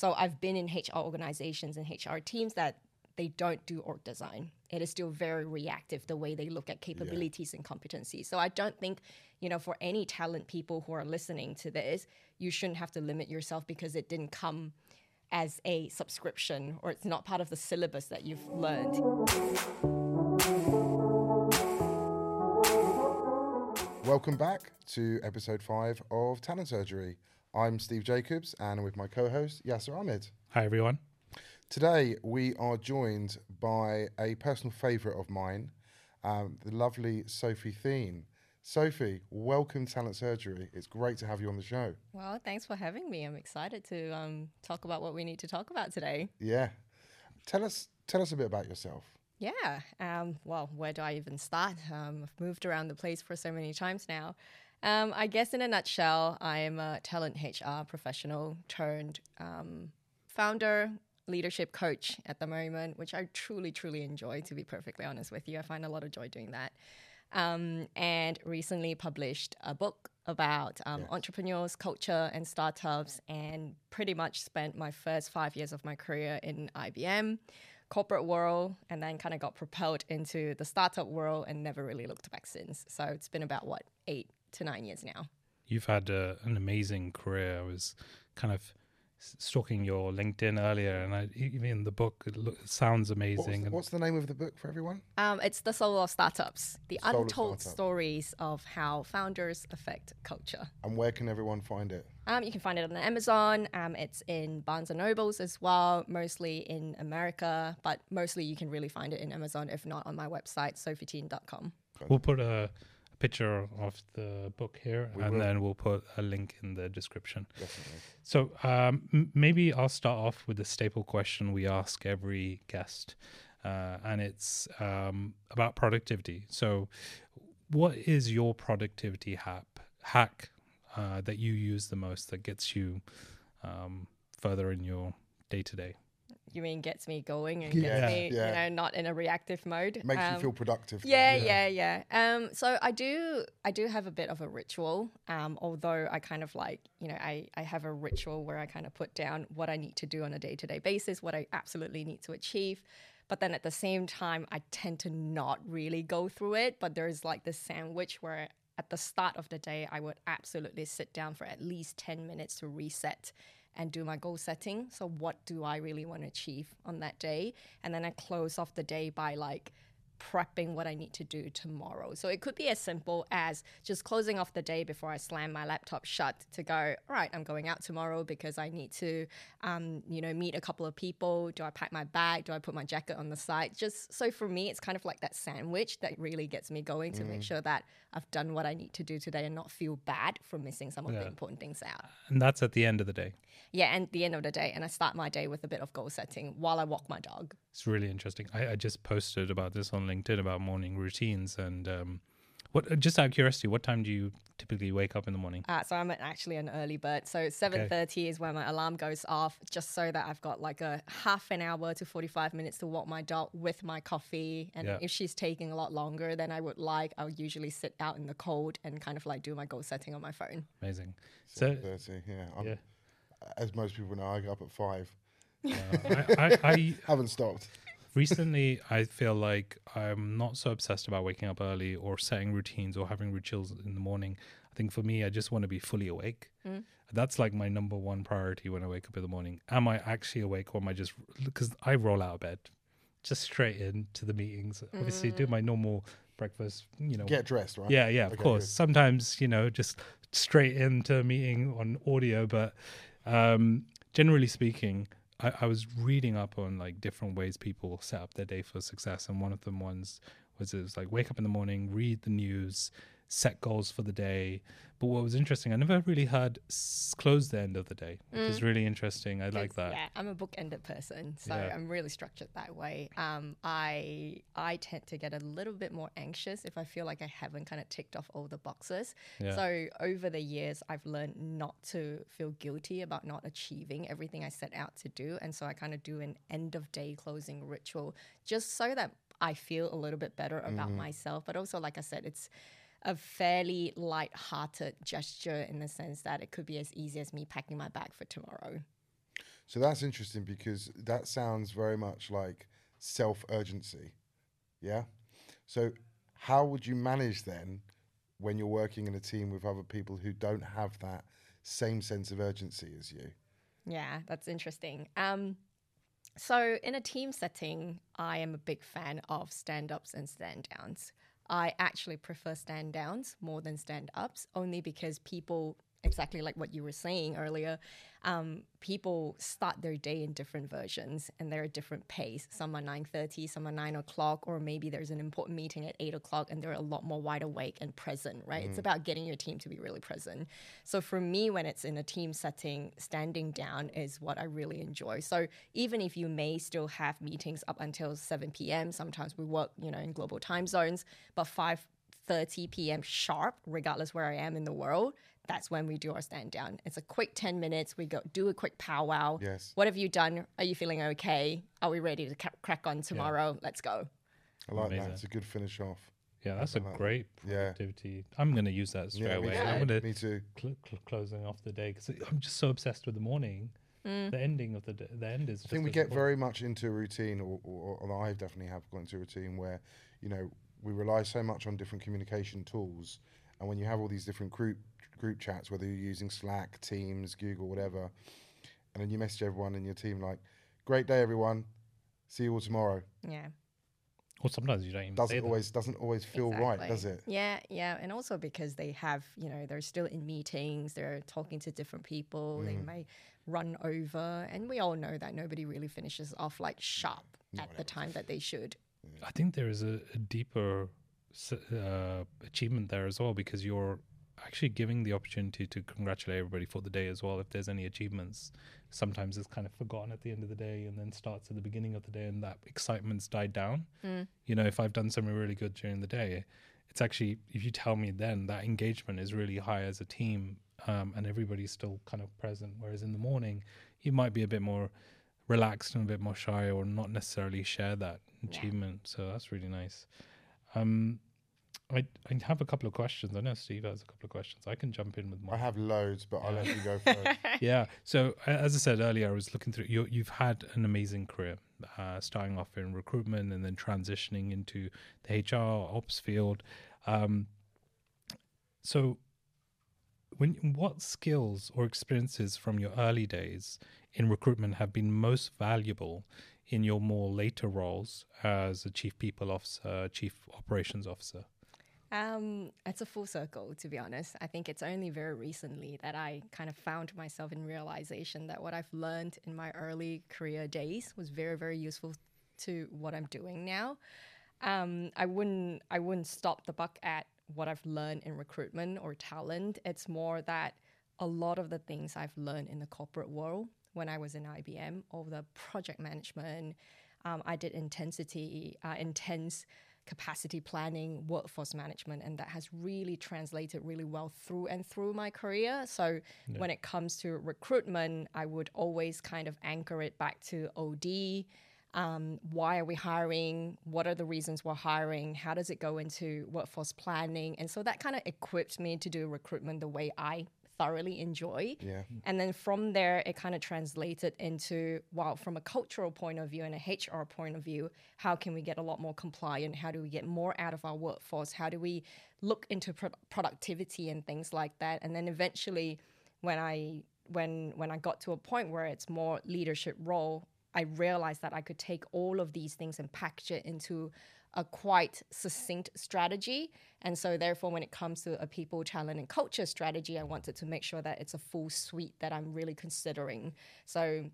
So I've been in HR organizations and HR teams that they don't do org design. It is still very reactive the way they look at capabilities and competencies. So I don't think, you know, for any talent people who are listening to this, you shouldn't have to limit yourself because it didn't come as a subscription or it's not part of the syllabus that you've learned. Welcome back to episode five of Talent Surgery. I'm Steve Jacobs and with my co host, Yasar Ahmad. Hi, everyone. Today, we are joined by a personal favourite of mine, um, the lovely Sophie Theen. Sophie, welcome to Talent Surgery. It's great to have you on the show. Well, thanks for having me. I'm excited to um, talk about what we need to talk about today. Yeah. Tell us, tell us a bit about yourself. Yeah. Um, well, where do I even start? Um, I've moved around the place for so many times now. Um, I guess in a nutshell, I am a talent HR professional turned um, founder, leadership coach at the moment, which I truly, truly enjoy, to be perfectly honest with you. I find a lot of joy doing that. Um, and recently published a book about um, yes. entrepreneurs, culture, and startups, and pretty much spent my first five years of my career in IBM corporate world and then kind of got propelled into the startup world and never really looked back since. So it's been about what, eight to nine years now. You've had uh, an amazing career. I was kind of stalking your LinkedIn earlier, and I, even the book it, look, it sounds amazing. What's, what's, the name of the book for everyone? Um, it's the Soul of Startups: The Soul Untold Startup. Stories of How Founders Affect Culture. And where can everyone find it? Um, you can find it on Amazon. Um, it's in Barnes and Nobles as well, mostly in America, but mostly you can really find it in Amazon. If not, on my website, sophietheen.com. We'll put a picture of the book here, we and will. then we'll put a link in the description. Definitely. So um, m- maybe I'll start off with the staple question we ask every guest, uh, and it's um, about productivity. So, what is your productivity hack hack uh, that you use the most that gets you um, further in your day to day? You mean gets me going and yeah, gets me, yeah. you know, not in a reactive mode. Makes um, you feel productive. Yeah, yeah, yeah, yeah. Um, so I do, I do have a bit of a ritual. Um, although I kind of like, you know, I, I have a ritual where I kind of put down what I need to do on a day to day basis, what I absolutely need to achieve. But then at the same time, I tend to not really go through it. But there's like this sandwich where at the start of the day, I would absolutely sit down for at least 10 minutes to reset and do my goal setting. So, what do I really want to achieve on that day? And then I close off the day by like prepping what I need to do tomorrow. So it could be as simple as just closing off the day before I slam my laptop shut to go, all right, I'm going out tomorrow because I need to, um, you know, meet a couple of people. Do I pack my bag? Do I put my jacket on the side? Just so for me, it's kind of like that sandwich that really gets me going to mm. make sure that I've done what I need to do today and not feel bad for missing some of yeah. the important things out. And that's at the end of the day. Yeah, and the end of the day. And I start my day with a bit of goal setting while I walk my dog. It's really interesting. I, I just posted about this on LinkedIn about morning routines and um, what just out of curiosity, what time do you typically wake up in the morning? Uh, so I'm actually an early bird. So 7:30 okay. is when my alarm goes off, just so that I've got like a half an hour to 45 minutes to walk my dog with my coffee. And yeah. if she's taking a lot longer than I would like, I'll usually sit out in the cold and kind of like do my goal setting on my phone. Amazing. So 30, yeah. yeah. As most people know, I get up at five. Uh, I, I, I haven't stopped recently I feel like I'm not so obsessed about waking up early or setting routines or having rituals in the morning. I think for me, I just want to be fully awake. Mm. That's like my number one priority when I wake up in the morning. Am I actually awake or am I just because I roll out of bed just straight into the meetings? Mm. Obviously, do mm. my normal breakfast, you know. Get dressed, right? Yeah, yeah, of okay, course. Good. Sometimes, you know, just straight into a meeting on audio, but um, generally speaking, I, I, was reading up on like different ways people set up their day for success, and one of them ones was it was like wake up in the morning, read the news, set goals for the day. But what was interesting, I never really heard s- close the end of the day, which mm. is really interesting. I like that. Yeah, I'm a book-ended person, so yeah. I'm really structured that way. Um, I I tend to get a little bit more anxious if I feel like I haven't kind of ticked off all the boxes. Yeah. So over the years, I've learned not to feel guilty about not achieving everything I set out to do, and so I kind of do an end-of-day closing ritual just so that I feel a little bit better about mm-hmm. myself. But also, like I said, it's a fairly light-hearted gesture in the sense that it could be as easy as me packing my bag for tomorrow. So that's interesting because that sounds very much like self urgency. Yeah. So, how would you manage then when you're working in a team with other people who don't have that same sense of urgency as you? Yeah, that's interesting. Um, so, in a team setting, I am a big fan of stand ups and stand downs. I actually prefer stand downs more than stand ups, only because people exactly like what you were saying earlier, um, people start their day in different versions and they're at different pace. Some are 9.30, some are 9 o'clock, or maybe there's an important meeting at 8 o'clock and they're a lot more wide awake and present, right? Mm. It's about getting your team to be really present. So for me, when it's in a team setting, standing down is what I really enjoy. So even if you may still have meetings up until 7 p.m., sometimes we work, you know, in global time zones, but 5 30 p.m. sharp, regardless where I am in the world, that's when we do our stand down. It's a quick 10 minutes. We go do a quick powwow. Yes. What have you done? Are you feeling okay? Are we ready to ca- crack on tomorrow? Yeah. Let's go. I like Amazing. that. It's a good finish off. Yeah, that's a great productivity. Yeah. I'm going to use that straight yeah, away. Yeah. I'm going to me too. Cl- cl- closing off the day because I'm just so obsessed with the morning. Mm. The ending of the day, the end is. I think we get important. very much into a routine, or, or, or I definitely have gone into a routine where, you know, we rely so much on different communication tools, and when you have all these different group group chats, whether you're using Slack, Teams, Google, whatever, and then you message everyone in your team like, "Great day, everyone. See you all tomorrow." Yeah. Or sometimes you don't even doesn't always that. doesn't always feel exactly. right, does it? Yeah, yeah, and also because they have, you know, they're still in meetings, they're talking to different people, mm. they may run over, and we all know that nobody really finishes off like sharp Not at the time that they should. I think there is a, a deeper uh, achievement there as well because you're actually giving the opportunity to congratulate everybody for the day as well. If there's any achievements, sometimes it's kind of forgotten at the end of the day and then starts at the beginning of the day and that excitement's died down. Mm. You know, if I've done something really good during the day, it's actually, if you tell me then that engagement is really high as a team um, and everybody's still kind of present. Whereas in the morning, you might be a bit more relaxed and a bit more shy or not necessarily share that achievement. Yeah. So that's really nice. Um, I, I have a couple of questions. I know Steve has a couple of questions. I can jump in with mine. I have loads, but yeah. I'll let you go first. yeah. So as I said earlier, I was looking through. You, you've had an amazing career, uh, starting off in recruitment and then transitioning into the HR ops field. Um, so, when what skills or experiences from your early days in recruitment have been most valuable in your more later roles as a chief people officer, chief operations officer? Um, it's a full circle, to be honest. I think it's only very recently that I kind of found myself in realization that what I've learned in my early career days was very, very useful to what I'm doing now. Um, I wouldn't, I wouldn't stop the buck at what I've learned in recruitment or talent. It's more that a lot of the things I've learned in the corporate world when I was in IBM, all the project management, um, I did intensity, uh, intense capacity planning, workforce management, and that has really translated really well through and through my career. So yeah. when it comes to recruitment, I would always kind of anchor it back to OD. Um, why are we hiring? What are the reasons we're hiring? How does it go into workforce planning? And so that kind of equipped me to do recruitment the way I thoroughly enjoy. Yeah. And then from there, it kind of translated into, well, from a cultural point of view and a HR point of view, how can we get a lot more compliant? How do we get more out of our workforce? How do we look into pro- productivity and things like that? And then eventually, when I when when I got to a point where it's more leadership role, I realized that I could take all of these things and package it into a quite succinct strategy. And so, therefore, when it comes to a people, talent, and culture strategy, I wanted to make sure that it's a full suite that I'm really considering. So,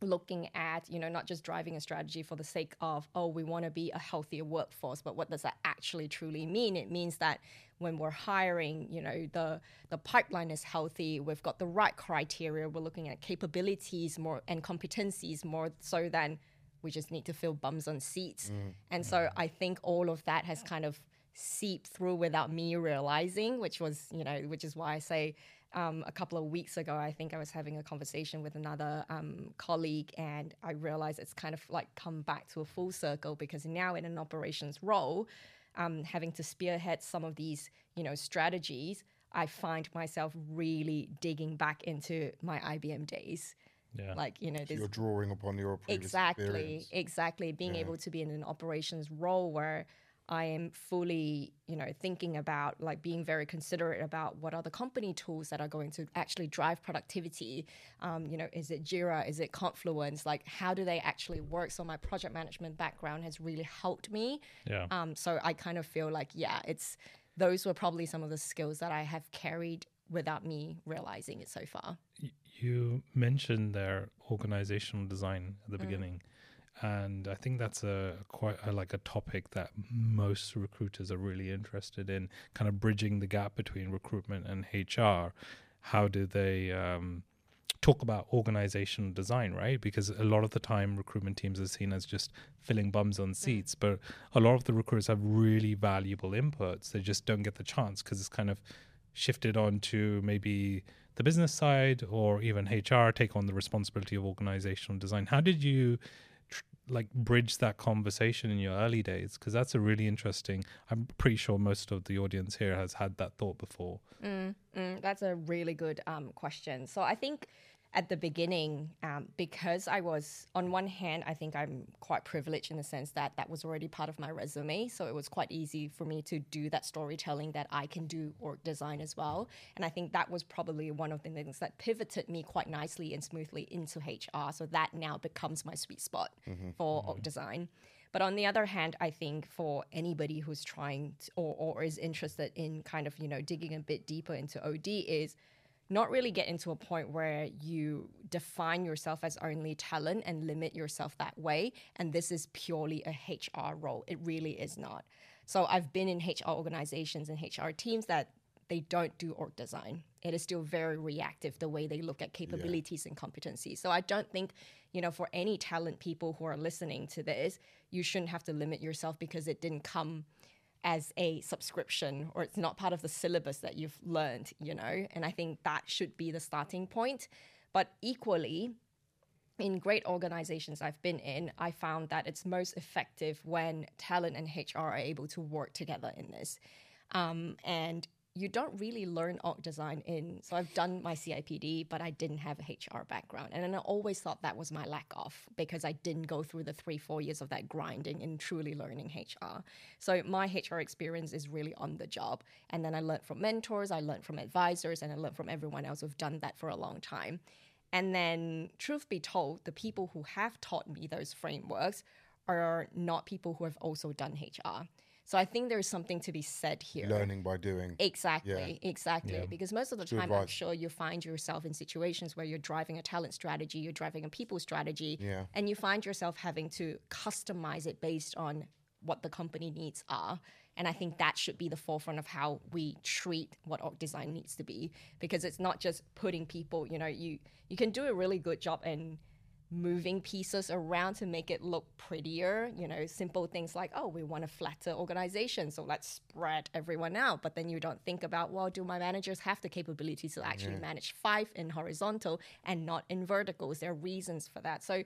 looking at you know not just driving a strategy for the sake of oh we want to be a healthier workforce but what does that actually truly mean it means that when we're hiring you know the the pipeline is healthy we've got the right criteria we're looking at capabilities more and competencies more so than we just need to fill bums on seats. Mm. And so I think all of that has kind of seeped through without me realizing, which was, you know, which is why I say um, a couple of weeks ago, I think I was having a conversation with another um, colleague, and I realized it's kind of like come back to a full circle because now in an operations role, um, having to spearhead some of these, you know, strategies, I find myself really digging back into my IBM days Yeah. Like you know, So you're drawing upon your previous exactly experience. exactly being Yeah. able to be in an operations role where i am fully you know thinking about like being very considerate about what are the company tools that are going to actually drive productivity. Um, you know is it jira? Is it confluence? Like how do they actually work? So my project management background has really helped me. Yeah. um, so i kind of feel like yeah it's those were probably some of the skills that i have carried without me realizing it so far. You mentioned their organizational design at the beginning and i think that's a quite a, like a topic that most recruiters are really interested in kind of bridging the gap between recruitment and hr how do they um, talk about organizational design right? Because a lot of the time recruitment teams are seen as just filling bums on seats but a lot of the recruiters have really valuable inputs. They just don't get the chance because it's kind of shifted on to maybe the business side or even HR take on the responsibility of organizational design. How did you like bridge that conversation in your early days? Because that's a really interesting. I'm pretty sure most of the audience here has had that thought before. Mm, that's a really good um, question. So I think at the beginning, um, because I was on one hand, I think I'm quite privileged in the sense that that was already part of my resume. So it was quite easy for me to do that storytelling that I can do org design as well. And I think that was probably one of the things that pivoted me quite nicely and smoothly into HR. So that now becomes my sweet spot for org design. But on the other hand, I think for anybody who's trying to, or, or is interested in kind of, you know, digging a bit deeper into OD is not really get into a point where you define yourself as only talent and limit yourself that way. And this is purely a HR role. It really is not. So I've been in HR organizations and HR teams that they don't do org design. It is still very reactive the way they look at capabilities and competencies. So I don't think, you know, for any talent people who are listening to this, you shouldn't have to limit yourself because it didn't come as a subscription or it's not part of the syllabus that you've learned, you know? And I think that should be the starting point. But equally, in great organizations I've been in, I found that it's most effective when talent and HR are able to work together in this. Um, and you don't really learn org design in. So I've done my CIPD, but I didn't have a HR background, and I always thought that was my lack of because I didn't go through the three four years of that grinding and truly learning HR. So my HR experience is really on the job, and then I learned from mentors, I learned from advisors, and I learned from everyone else who've done that for a long time. And then, truth be told, the people who have taught me those frameworks are not people who have also done HR. So I think there's something to be said here. Learning by doing. Exactly, exactly. Because most of the Good time, I'm sure you find yourself in situations where you're driving a talent strategy, you're driving a people strategy, Yeah. and you find yourself having to customize it based on what the company needs are. And I think that should be the forefront of how we treat what org design needs to be, because it's not just putting people. You know, you you can do a really good job in moving pieces around to make it look prettier. You know, simple things like, oh, we want a flatter organization, so let's spread everyone out. But then you don't think about, well, do my managers have the capability to actually manage five in horizontal and not in verticals? There are reasons for that. So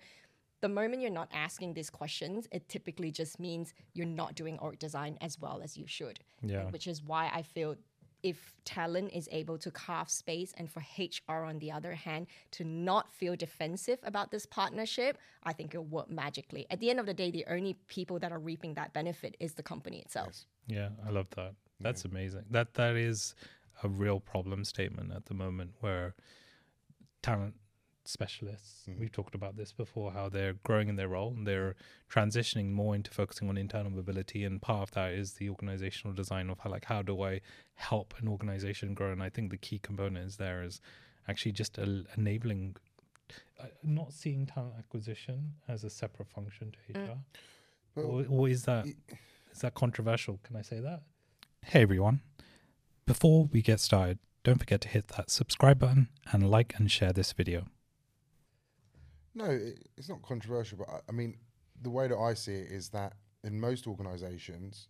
the moment you're not asking these questions, it typically just means you're not doing org design as well as you should. Yeah. Which is why I feel if talent is able to carve space and for HR on the other hand to not feel defensive about this partnership, I think it'll work magically. At the end of the day, the only people that are reaping that benefit is the company itself. Yeah, I love that. That's amazing. That that is a real problem statement at the moment where talent specialists, we've talked about this before, how they're growing in their role and they're transitioning more into focusing on internal mobility. And part of that is the organizational design of how, like, how do I help an organization grow? And I think the key component is there is actually just el- enabling, uh, not seeing talent acquisition as a separate function to HR. Or, or is that is that controversial? Can I say that? Hey everyone. Before we get started, don't forget to hit that subscribe button and like and share this video. No, it, it's not controversial, but I, I mean, the way that I see it is that in most organisations,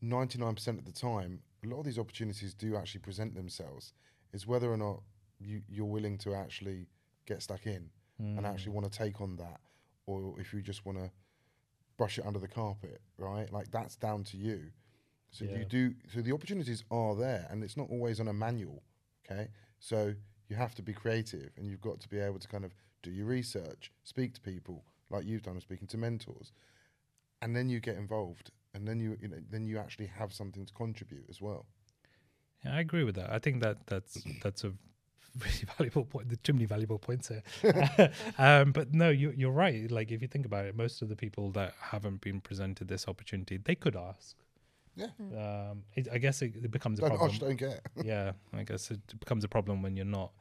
ninety-nine percent of the time, a lot of these opportunities do actually present themselves. It's whether or not you you're willing to actually get stuck in and hmm. actually want to take on that, or if you just want to brush it under the carpet, right? Like that's down to you. So Yeah. you do. So the opportunities are there, and it's not always on a manual. Okay, so you have to be creative and you've got to be able to kind of do your research, speak to people like you've done, speaking to mentors, and then you get involved, and then you, you know, then you actually have something to contribute as well. Yeah, I agree with that. I think that that's that's a really valuable point. There's too many valuable points here. um, but no, you, you're right. Like if you think about it, most of the people that haven't been presented this opportunity, they could ask. Yeah. Um, it, I guess it, it becomes a Don't problem. ask, don't get. yeah, I guess it becomes a problem when you're not,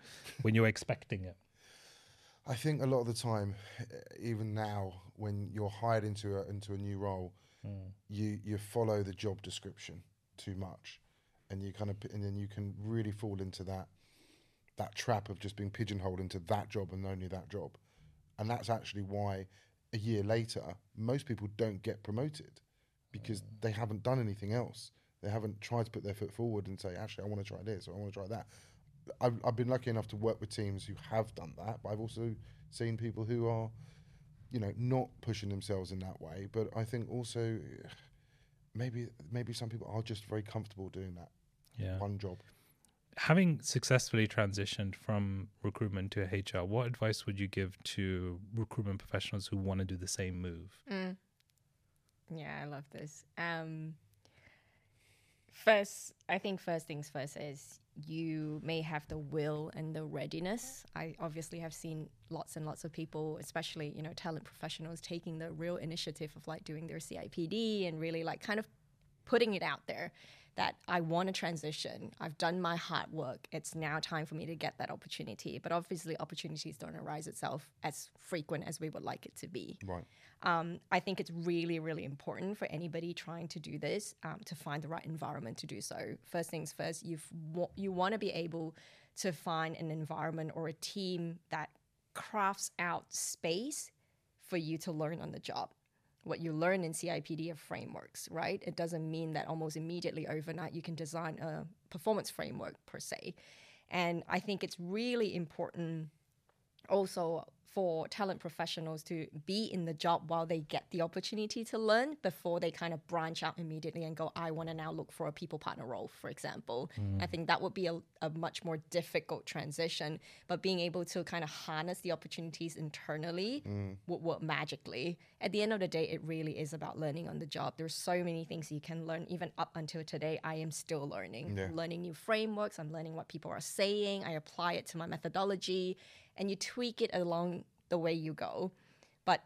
when you're expecting it. I think a lot of the time, even now, when you're hired into a, into a new role, mm. you you follow the job description too much, and you kind of and then you can really fall into that that trap of just being pigeonholed into that job and only that job, and that's actually why a year later most people don't get promoted because mm. they haven't done anything else. They haven't tried to put their foot forward and say, actually, I want to try this or I want to try that. I've, I've been lucky enough to work with teams who have done that, but I've also seen people who are, you know, not pushing themselves in that way. But I think also maybe maybe some people are just very comfortable doing that Yeah. one job. Having successfully transitioned from recruitment to HR, what advice would you give to recruitment professionals who want to do the same move? Yeah, I love this. Um, first, I think first things first is you may have the will and the readiness. I obviously have seen lots and lots of people, especially you know talent professionals, taking the real initiative of like doing their CIPD and really like kind of putting it out there that I want to transition. I've done my hard work. It's now time for me to get that opportunity. But obviously, opportunities don't arise itself as frequent as we would like it to be Right. um, I think it's really, really important for anybody trying to do this um, to find the right environment to do so. First things first, you've wa- you want to be able to find an environment or a team that crafts out space for you to learn on the job. What you learn in CIPD are frameworks, right? It doesn't mean that almost immediately overnight you can design a performance framework per se. And I think it's really important also for talent professionals to be in the job while they get the opportunity to learn before they kind of branch out immediately and go, I want to now look for a people partner role, for example. Mm. I think that would be a, a much more difficult transition, but being able to kind of harness the opportunities internally mm. would work magically. At the end of the day, it really is about learning on the job. There's so many things you can learn. Even up until today, I am still learning. Yeah. I'm learning new frameworks. I'm learning what people are saying. I apply it to my methodology, and you tweak it along the way you go. But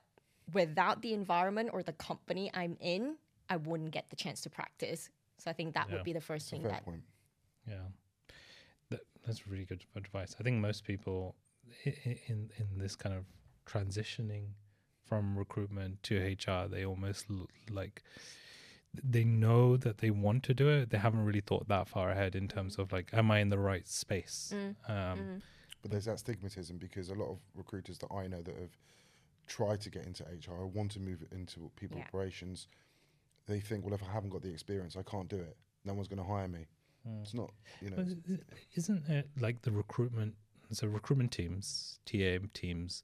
without the environment or the company I'm in, I wouldn't get the chance to practice. So I think that Yeah. would be the first thing that point. Yeah, that, that's really good advice. I think most people i- i- in in this kind of transitioning from recruitment to HR, they almost l- like they know that they want to do it. They haven't really thought that far ahead in terms of like, am I in the right space? Um, But there's that stigmatism because a lot of recruiters that I know that have tried to get into HR or want to move into people Yeah. operations, they think, well, if I haven't got the experience, I can't do it. No one's going to hire me. Hmm. It's not, you know. But isn't it like the recruitment? So recruitment teams, TA teams,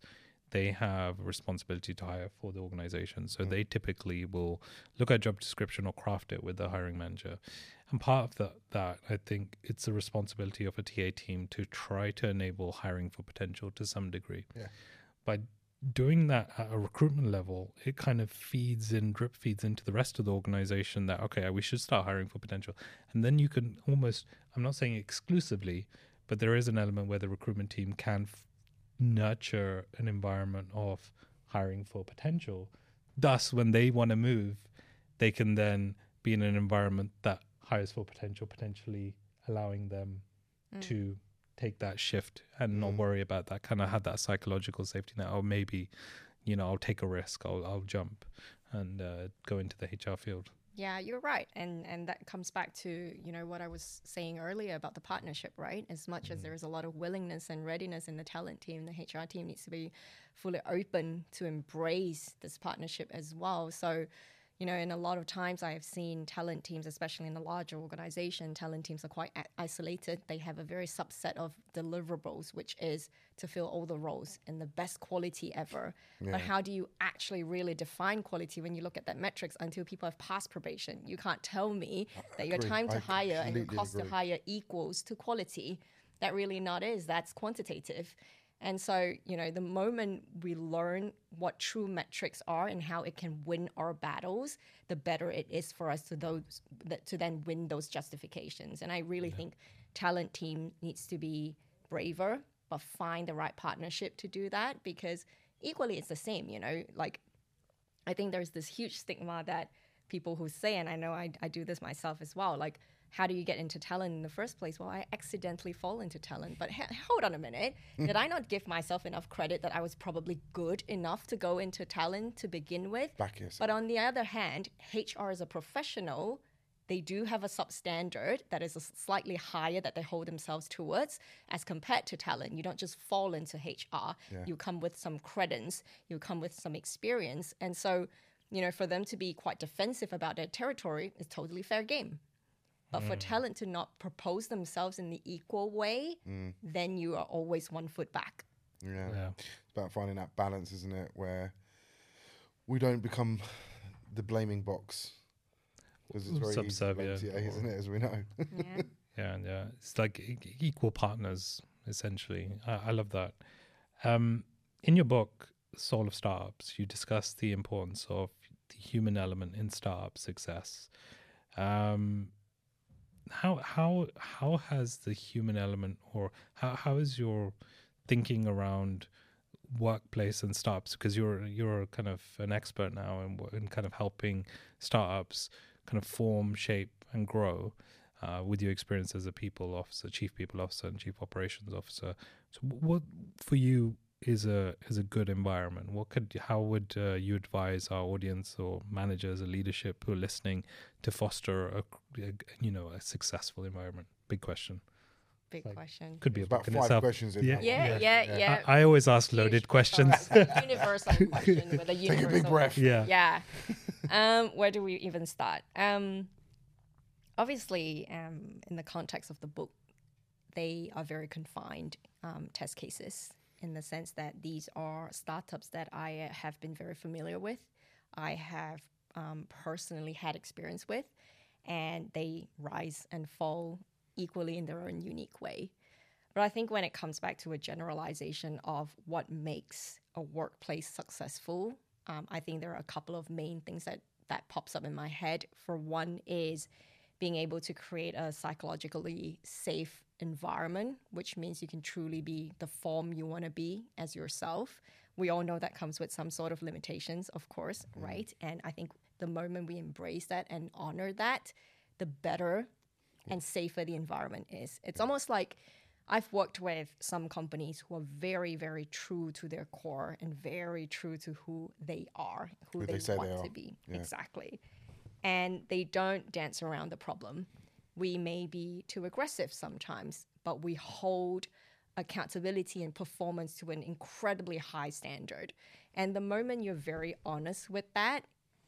they have a responsibility to hire for the organization. So mm. they typically will look at job description or craft it with the hiring manager. And part of that, that I think it's the responsibility of a TA team to try to enable hiring for potential to some degree. Yeah. By doing that at a recruitment level, it kind of feeds in, drip feeds into the rest of the organization that, okay, we should start hiring for potential. And then you can almost, I'm not saying exclusively, but there is an element where the recruitment team can f- nurture an environment of hiring for potential. Thus, when they want to move, they can then be in an environment that hires for potential, potentially allowing them to take that shift and not worry about that. Kind of have that psychological safety net, or maybe, you know, I'll take a risk, I'll I'll jump and uh, go into the HR field. Yeah, you're right, and and that comes back to you know what I was saying earlier about the partnership, right? As much as mm. there is a lot of willingness and readiness in the talent team, the HR team needs to be fully open to embrace this partnership as well. So, you know, in a lot of times I have seen talent teams, especially in a larger organization, talent teams are quite a- isolated. They have a very subset of deliverables, which is to fill all the roles in the best quality ever. But how do you actually really define quality when you look at that metrics until people have passed probation? You can't tell me that your time to I hire and your cost agree. to hire equals to quality. that really not is. That's quantitative. And so, you know, the moment we learn what true metrics are and how it can win our battles, the better it is for us to those to then win those justifications. And I really think talent team needs to be braver, but find the right partnership to do that because equally it's the same, you know, like I think there's this huge stigma that people who say, and I know I, I do this myself as well, like how do you get into talent in the first place? Well, I accidentally fall into talent. But ha- hold on a minute. Hmm. Did I not give myself enough credit that I was probably good enough to go into talent to begin with? Back yourself. But on the other hand, HR as a professional, they do have a substandard that is a slightly higher that they hold themselves towards as compared to talent. You don't just fall into HR. You come with some credence, you come with some experience. And so, you know, for them to be quite defensive about their territory is totally fair game. But for talent to not propose themselves in the equal way, then you are always one foot back. Yeah. Yeah. It's about finding that balance, isn't it? Where we don't become the blaming box. Because it's very easy to blame Subservient isn't it? As we know. Yeah. Yeah, yeah, it's like e- equal partners essentially. I, I love that. Um, in your book, Soul of Startups, you discuss the importance of the human element in startup success. Um, how how how has the human element, or how how is your thinking around workplace and startups? Because you're you're kind of an expert now in, in kind of helping startups kind of form, shape, and grow uh, with your experience as a people officer, chief people officer, and chief operations officer. So, what for you is a is a good environment? What could how would uh, you advise our audience or managers or leadership who are listening to foster a, a you know a successful environment? Big question. Big Like- question. Could be a About book in five itself. questions in Yeah. that. Yeah, yeah, Yeah. yeah. I, I always ask Huge loaded universe- questions. universal question with a Take a big universal breath. yeah. yeah. Um, where do we even start? Um, obviously, um, in the context of the book, they are very confined um, test cases in the sense that these are startups that I uh, have been very familiar with. I have um, personally had experience with, and they rise and fall equally in their own unique way. But I think when it comes back to a generalization of what makes a workplace successful, um, I think there are a couple of main things that that pops up in my head. For one is being able to create a psychologically safe environment, which means you can truly be the form you want to be as yourself. We all know that comes with some sort of limitations, of course, mm. right? And I think the moment we embrace that and honor that, the better and safer the environment is. It's almost like I've worked with some companies who are very, very true to their core and very true to who they are, who, Who they, they say they want are. to be. Yeah. Exactly. And they don't dance around the problem. We may be too aggressive sometimes, but we hold accountability and performance to an incredibly high standard. And the moment you're very honest with that,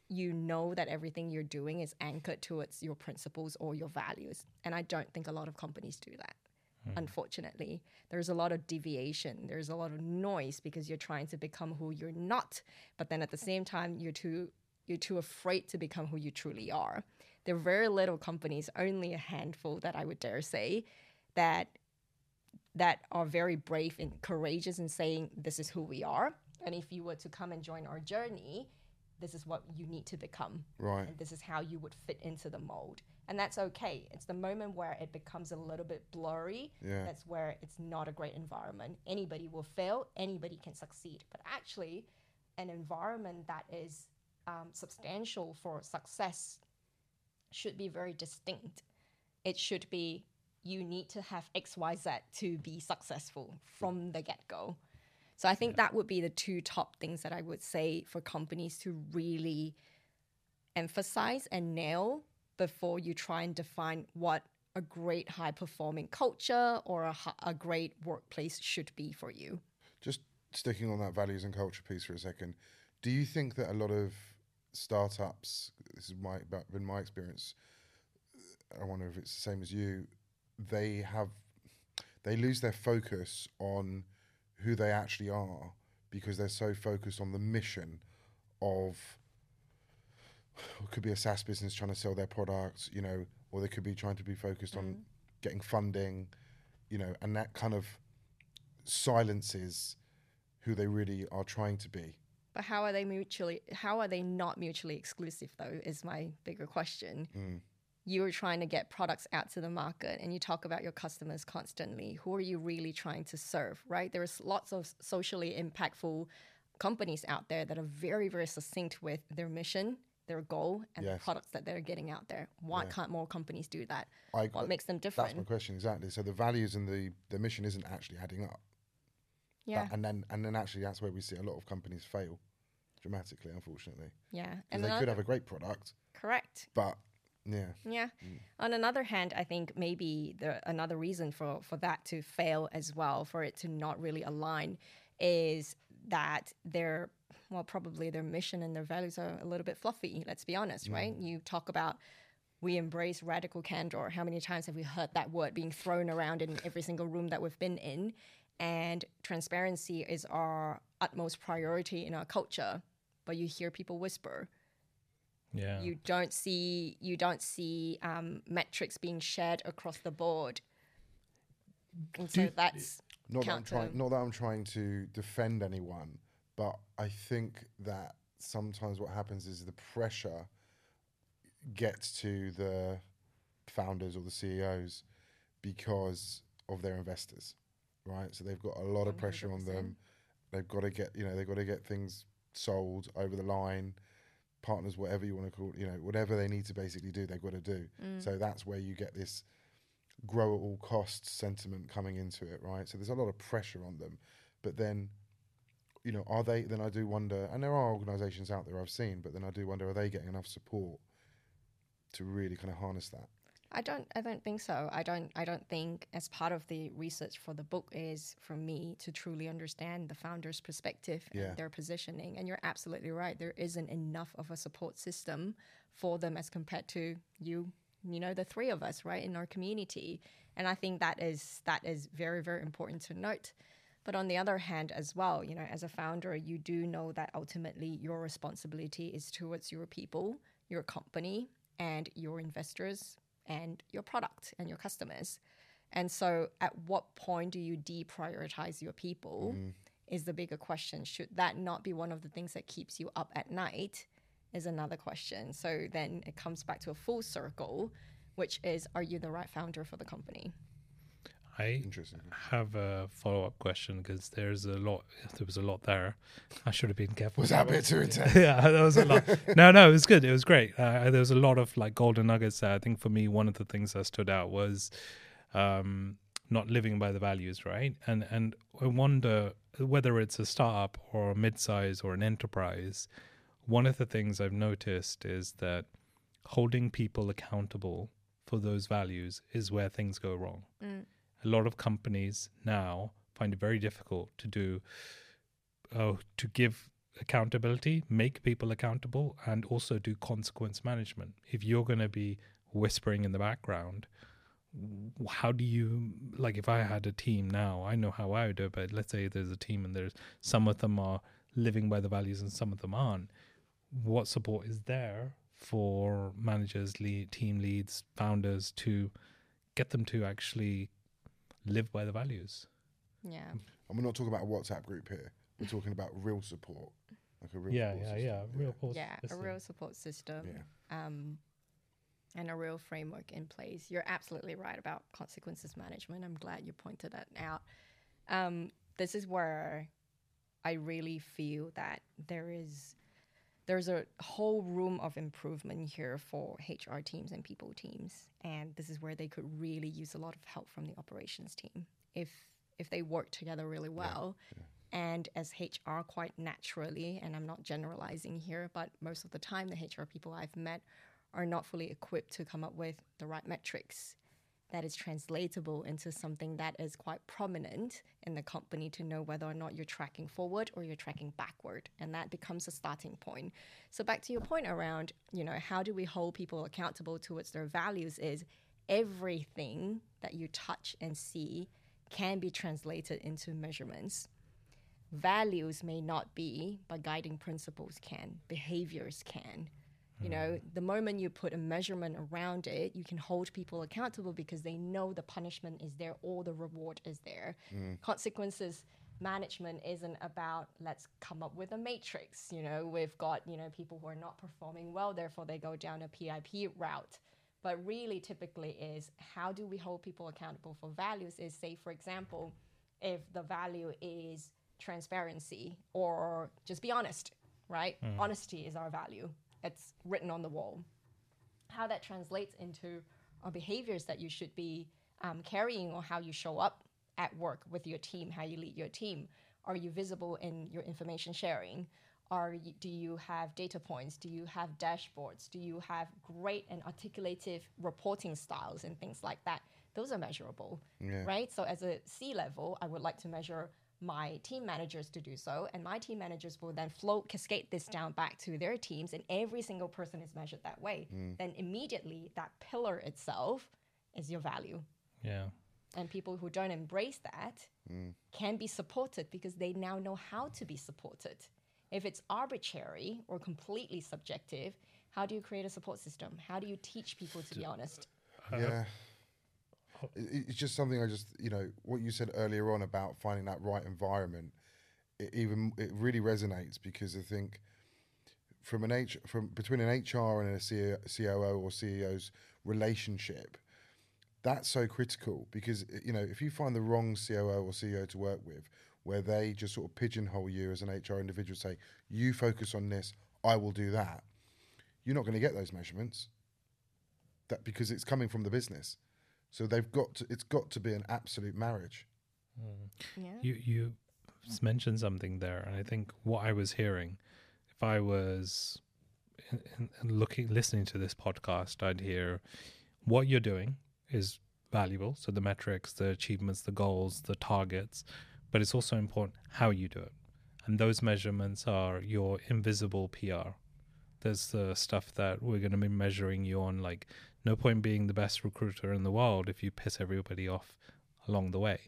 you know that everything you're doing is anchored towards your principles or your values. And I don't think a lot of companies do that. Hmm. Unfortunately, there's a lot of deviation. There's a lot of noise because you're trying to become who you're not, but then at the same time, you're too you're too afraid to become who you truly are. There are very little companies, only a handful that I would dare say, that that are very brave and courageous in saying this is who we are. And if you were to come and join our journey, this is what you need to become. Right. And this is how you would fit into the mold. And that's okay. It's the moment where it becomes a little bit blurry. Yeah. That's where it's not a great environment. Anybody will fail, anybody can succeed. But actually, an environment that is um, substantial for success should be very distinct. It should be you need to have XYZ to be successful from the get go. So I think that would be the two top things that I would say for companies to really emphasize and nail before you try and define what a great high performing culture or a, a great workplace should be for you. Just sticking on that values and culture piece for a second, do you think that a lot of startups, this is my been my experience, I wonder if it's the same as you, they have they lose their focus on who they actually are because they're so focused on the mission of it could be a SaaS business trying to sell their products, you know, or they could be trying to be focused on mm-hmm. getting funding, you know, and that kind of silences who they really are trying to be. But how are they mutually? How are they not mutually exclusive though? Is my bigger question. Hmm. You are trying to get products out to the market, and you talk about your customers constantly. Who are you really trying to serve? Right? There's lots of socially impactful companies out there that are very, very succinct with their mission, their goal, and the products that they're getting out there. Why can't more companies do that? I- what makes them different? That's my question exactly. So the values and the the mission isn't actually adding up. Yeah, That- and then and then actually that's where we see a lot of companies fail dramatically, unfortunately. Yeah. And they could have a great product, correct. but yeah, Yeah. Mm. On another hand, I think maybe the another reason for for that to fail as well, for it to not really align, is that their well, probably their mission and their values are a little bit fluffy. Let's be honest, right? You talk about we embrace radical candor. How many times have we heard that word being thrown around in every single room that we've been in? And transparency is our utmost priority in our culture. But you hear people whisper, Yeah. you don't see you don't see um, metrics being shared across the board and so that's not that I'm trying not that I'm trying to defend anyone, but I think that sometimes what happens is the pressure gets to the founders or the CEOs because of their investors, right? So they've got a lot of pressure on them. They've got to get, you know, they've got to get things sold over the line, partners, whatever you want to call, you know, whatever they need to basically do, they've got to do. Mm. So that's where you get this grow at all costs sentiment coming into it, right? So there's a lot of pressure on them. But then, you know, are they, then I do wonder, and there are organizations out there I've seen, but then I do wonder, are they getting enough support to really kind of harness that? I don't I don't think so. I don't I don't think as part of the research for the book is for me to truly understand the founder's perspective Yeah. and their positioning. And you're absolutely right. There isn't enough of a support system for them as compared to you, you know, the three of us, right, in our community. And I think that is that is very, very important to note. But on the other hand, as well, you know, as a founder, you do know that ultimately your responsibility is towards your people, your company, and your investors, and your product and your customers. And so, at what point do you deprioritize your people? Mm. Is the bigger question. Should that not be one of the things that keeps you up at night? Is another question. So then it comes back to a full circle, which is Are you the right founder for the company? I Interesting. have a follow up question because there's a lot. There was a lot there. I should have been careful. Was that a bit too intense? yeah, that was a lot. no, no, it was good. It was great. Uh, there was a lot of like golden nuggets there. I think for me, one of the things that stood out was um, not living by the values, right? And and I wonder whether it's a startup or a mid-size or an enterprise. One of the things I've noticed is that holding people accountable for those values is where things go wrong. A lot of companies now find it very difficult to do uh, to give accountability, make people accountable, and also do consequence management. If you're going to be whispering in the background, how do you like? If I had a team now, I know how I would do it. But let's say there's a team and there's some of them are living by the values and some of them aren't. What support is there for managers, lead, team leads, founders to get them to actually live by the values? Yeah. And we're not talking about a WhatsApp group here. We're talking about real support, like a real Yeah, support yeah, system. yeah. Real pulse yeah, a real support system. Yeah. um, and a real framework in place. You're absolutely right about consequences management. I'm glad you pointed that out. Um, this is where I really feel that there is there's a whole room of improvement here for HR teams and people teams, and this is where they could really use a lot of help from the operations team if if they work together really well. And as HR, quite naturally, and I'm not generalizing here, but most of the time, the HR people I've met are not fully equipped to come up with the right metrics that is translatable into something that is quite prominent in the company to know whether or not you're tracking forward or you're tracking backward. And that becomes a starting point. So, back to your point around, you know, how do we hold people accountable towards their values is everything that you touch and see can be translated into measurements values may not be, but guiding principles can, behaviors can. You mm. know, the moment you put a measurement around it, you can hold people accountable because they know the punishment is there or the reward is there. Mm. Consequences management isn't about let's come up with a matrix. You know, we've got, you know, people who are not performing well, therefore they go down a PIP route. But really typically is how do we hold people accountable for values is say for example, if the value is transparency or just be honest, right? Mm. Honesty is our value. It's written on the wall. How that translates into our behaviors that you should be um, carrying or how you show up at work with your team, how you lead your team. Are you visible in your information sharing? Are you, do you have data points? Do you have dashboards? Do you have great and articulative reporting styles and things like that? Those are measurable, Yeah. right? So as a C level, I would like to measure my team managers to do so, and my team managers will then float cascade this down back to their teams, and every single person is measured that way. Mm. Then immediately that pillar itself is your value Yeah. and people who don't embrace that mm. can be supported because they now know how to be supported. If it's arbitrary or completely subjective, how do you create a support system? How do you teach people to be honest? yeah. It- It's just something I just, you know, what you said earlier on about finding that right environment. It even it really resonates because I think from an H from between an HR and a CEO, COO or CEO's relationship, that's so critical because you know if you find the wrong COO or CEO to work with, where they just sort of pigeonhole you as an HR individual, say you focus on this, I will do that. You're not going to get those measurements. That because it's coming from the business, so they've got to. It's got to be an absolute marriage. Mm. Yeah. You you mentioned something there, and I think what I was hearing, if I was in, in, in looking listening to this podcast, I'd hear what you're doing is valuable. So the metrics, the achievements, the goals, the targets, but it's also important how you do it, and those measurements are your invisible PR. There's the stuff that we're going to be measuring you on, like no point being the best recruiter in the world if you piss everybody off along the way.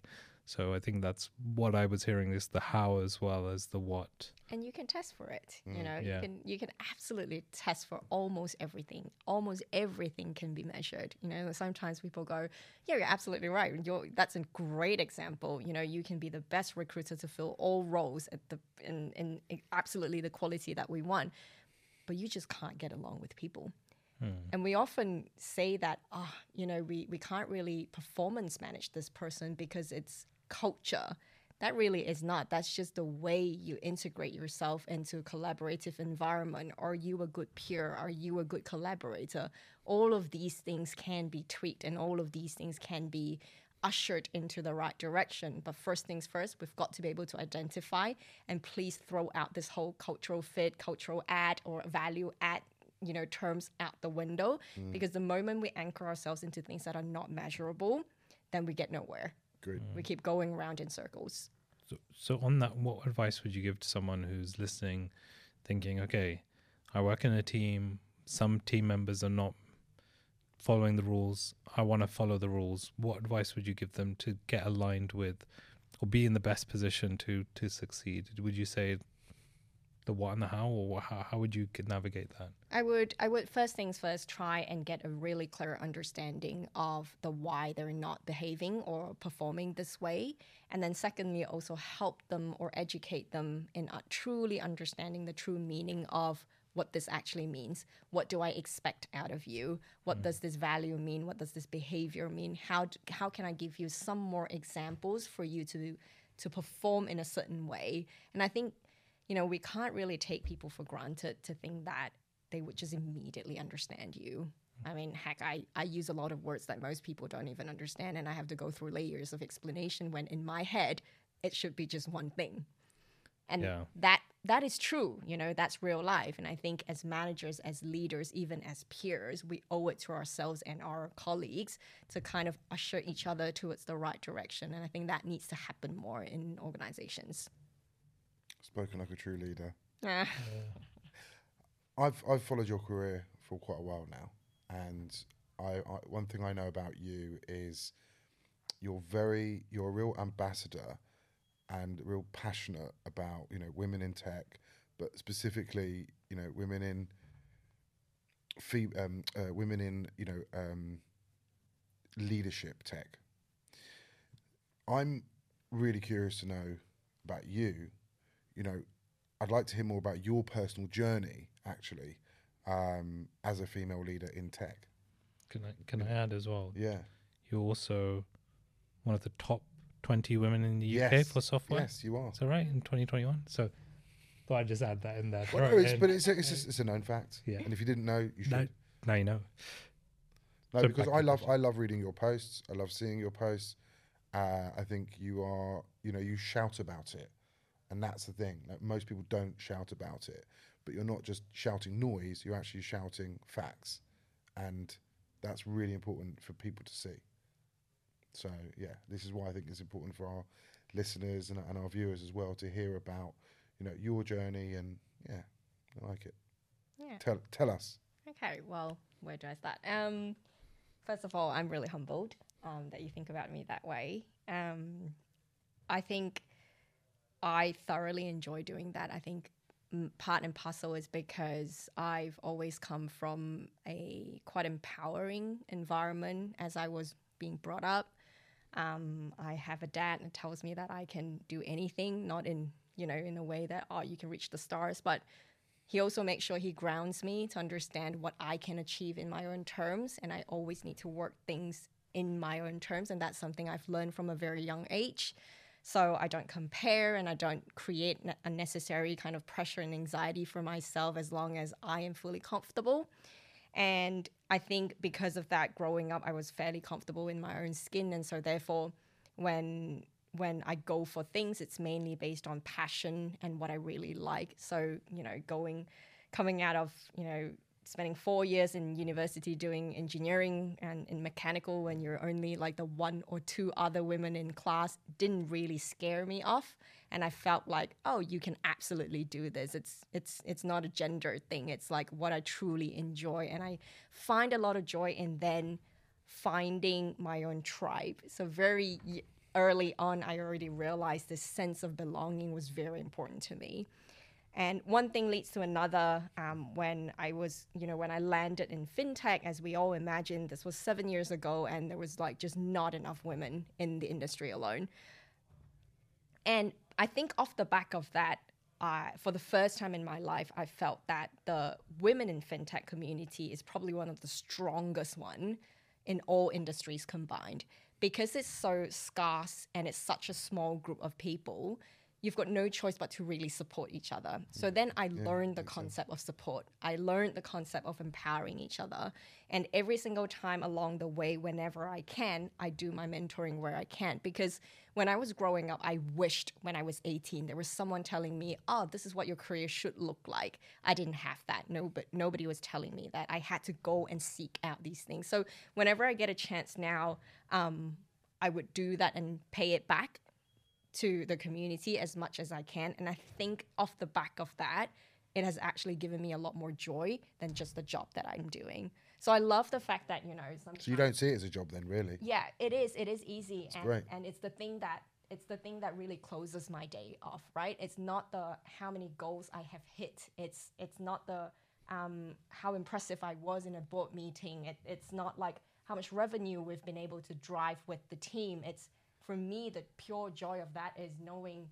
So I think that's what I was hearing is the how as well as the what. and you can test for it you mm. know Yeah. you can you can absolutely test for almost everything almost everything can be measured you know sometimes people go yeah you're absolutely right you're, that's a great example you know you can be the best recruiter to fill all roles at the in, in, in absolutely the quality that we want but you just can't get along with people and we often say that, ah, you know, we, we can't really performance manage this person because it's culture. That really is not. That's just the way you integrate yourself into a collaborative environment. Are you a good peer? Are you a good collaborator? All of these things can be tweaked and all of these things can be ushered into the right direction. But first things first, we've got to be able to identify and please throw out this whole cultural fit, cultural add, or value add you know terms out the window mm. because the moment we anchor ourselves into things that are not measurable then we get nowhere Good. we keep going around in circles So, so on that, what advice would you give to someone who's listening, thinking, okay, I work in a team. Some team members are not following the rules. I want to follow the rules. What advice would you give them to get aligned with, or be in the best position to to succeed? Would you say the what and the how, or how, how would you navigate that? I would I would first things first try and get a really clear understanding of the why they're not behaving or performing this way and then secondly also help them or educate them in uh, truly understanding the true meaning of what this actually means. What do I expect out of you? What does this value mean? What does this behavior mean? How d- how can I give you some more examples for you to to perform in a certain way? And I think you know, we can't really take people for granted to think that they would just immediately understand you. I mean, heck, I, I use a lot of words that most people don't even understand, and I have to go through layers of explanation when in my head, it should be just one thing. And Yeah. that that is true, you know, that's real life. And I think as managers, as leaders, even as peers, we owe it to ourselves and our colleagues to kind of usher each other towards the right direction. And I think that needs to happen more in organizations. Spoken like a true leader. Ah. I've I've followed your career for quite a while now, and I, I one thing I know about you is you're very you're a real ambassador and real passionate about you know women in tech, but specifically you know women in fe- um, uh, women in you know um, leadership tech. I'm really curious to know about you. You know, I'd like to hear more about your personal journey, actually, um, as a female leader in tech. Can I can I add as well? Yeah. You're also one of the top 20 women in the UK Yes. for software. Yes, you are. Is that right in 2021? So thought I'd just add that in there. Well, no, it's, in. but it's a, it's, it's a known fact. Yeah. And if you didn't know, you should. no, now you know. No, So because I love question. I love reading your posts. I love seeing your posts. Uh, I think you are you know you shout about it, and that's the thing. Like most people don't shout about it, but you're not just shouting noise. You're actually shouting facts, and that's really important for people to see. So yeah, this is why I think it's important for our listeners and, and our viewers as well to hear about you know your journey and yeah, I like it. Yeah. Tell tell us. Okay, well, where do I start? Um, first of all, I'm really humbled um, that you think about me that way. Um, I think I thoroughly enjoy doing that. I think part and parcel is because I've always come from a quite empowering environment as I was being brought up. Um, I have a dad that tells me that I can do anything, not in you know in a way that oh you can reach the stars, but he also makes sure he grounds me to understand what I can achieve in my own terms, and I always need to work things in my own terms, and that's something I've learned from a very young age. So I don't compare and I don't create ne- unnecessary kind of pressure and anxiety for myself as long as I am fully comfortable. And I think because of that, growing up, I was fairly comfortable in my own skin, and so therefore, when when I go for things, it's mainly based on passion and what I really like. So you know, going coming out of you know spending four years in university doing engineering and in mechanical when you're only like the one or two other women in class didn't really scare me off. And i felt like oh you can absolutely do this. It's it's it's not a gender thing. It's like what i truly enjoy. And i find a lot of joy in then finding my own tribe. So very early on i already realized this sense of belonging was very important to me and one thing leads to another. Um, when I was, you know, when I landed in fintech, as we all imagined, this was seven years ago, and there was like just not enough women in the industry alone. And I think off the back of that, uh, for the first time in my life, I felt that the women in fintech community is probably one of the strongest one in all industries combined because it's so scarce and it's such a small group of people you've got no choice but to really support each other. So then I learned the concept of support. I learned the concept of empowering each other. And every single time along the way, whenever I can, I do my mentoring where I can. Because when I was growing up, I wished when I was 18, there was someone telling me, oh, this is what your career should look like. I didn't have that. No, but nobody was telling me that. I had to go and seek out these things. So whenever I get a chance now, um, I would do that and pay it back to the community as much as I can. And I think off the back of that, it has actually given me a lot more joy than just the job that I'm doing. So I love the fact that, you know, sometimes So you don't see it as a job then, really? yeah, it is. It is easy, and, great. and it's the thing that it's the thing that really closes my day off. Right? It's not the how many goals I have hit. It's it's not the um, how impressive I was in a board meeting. It, it's not like how much revenue we've been able to drive with the team. It's for me the pure joy of that is knowing,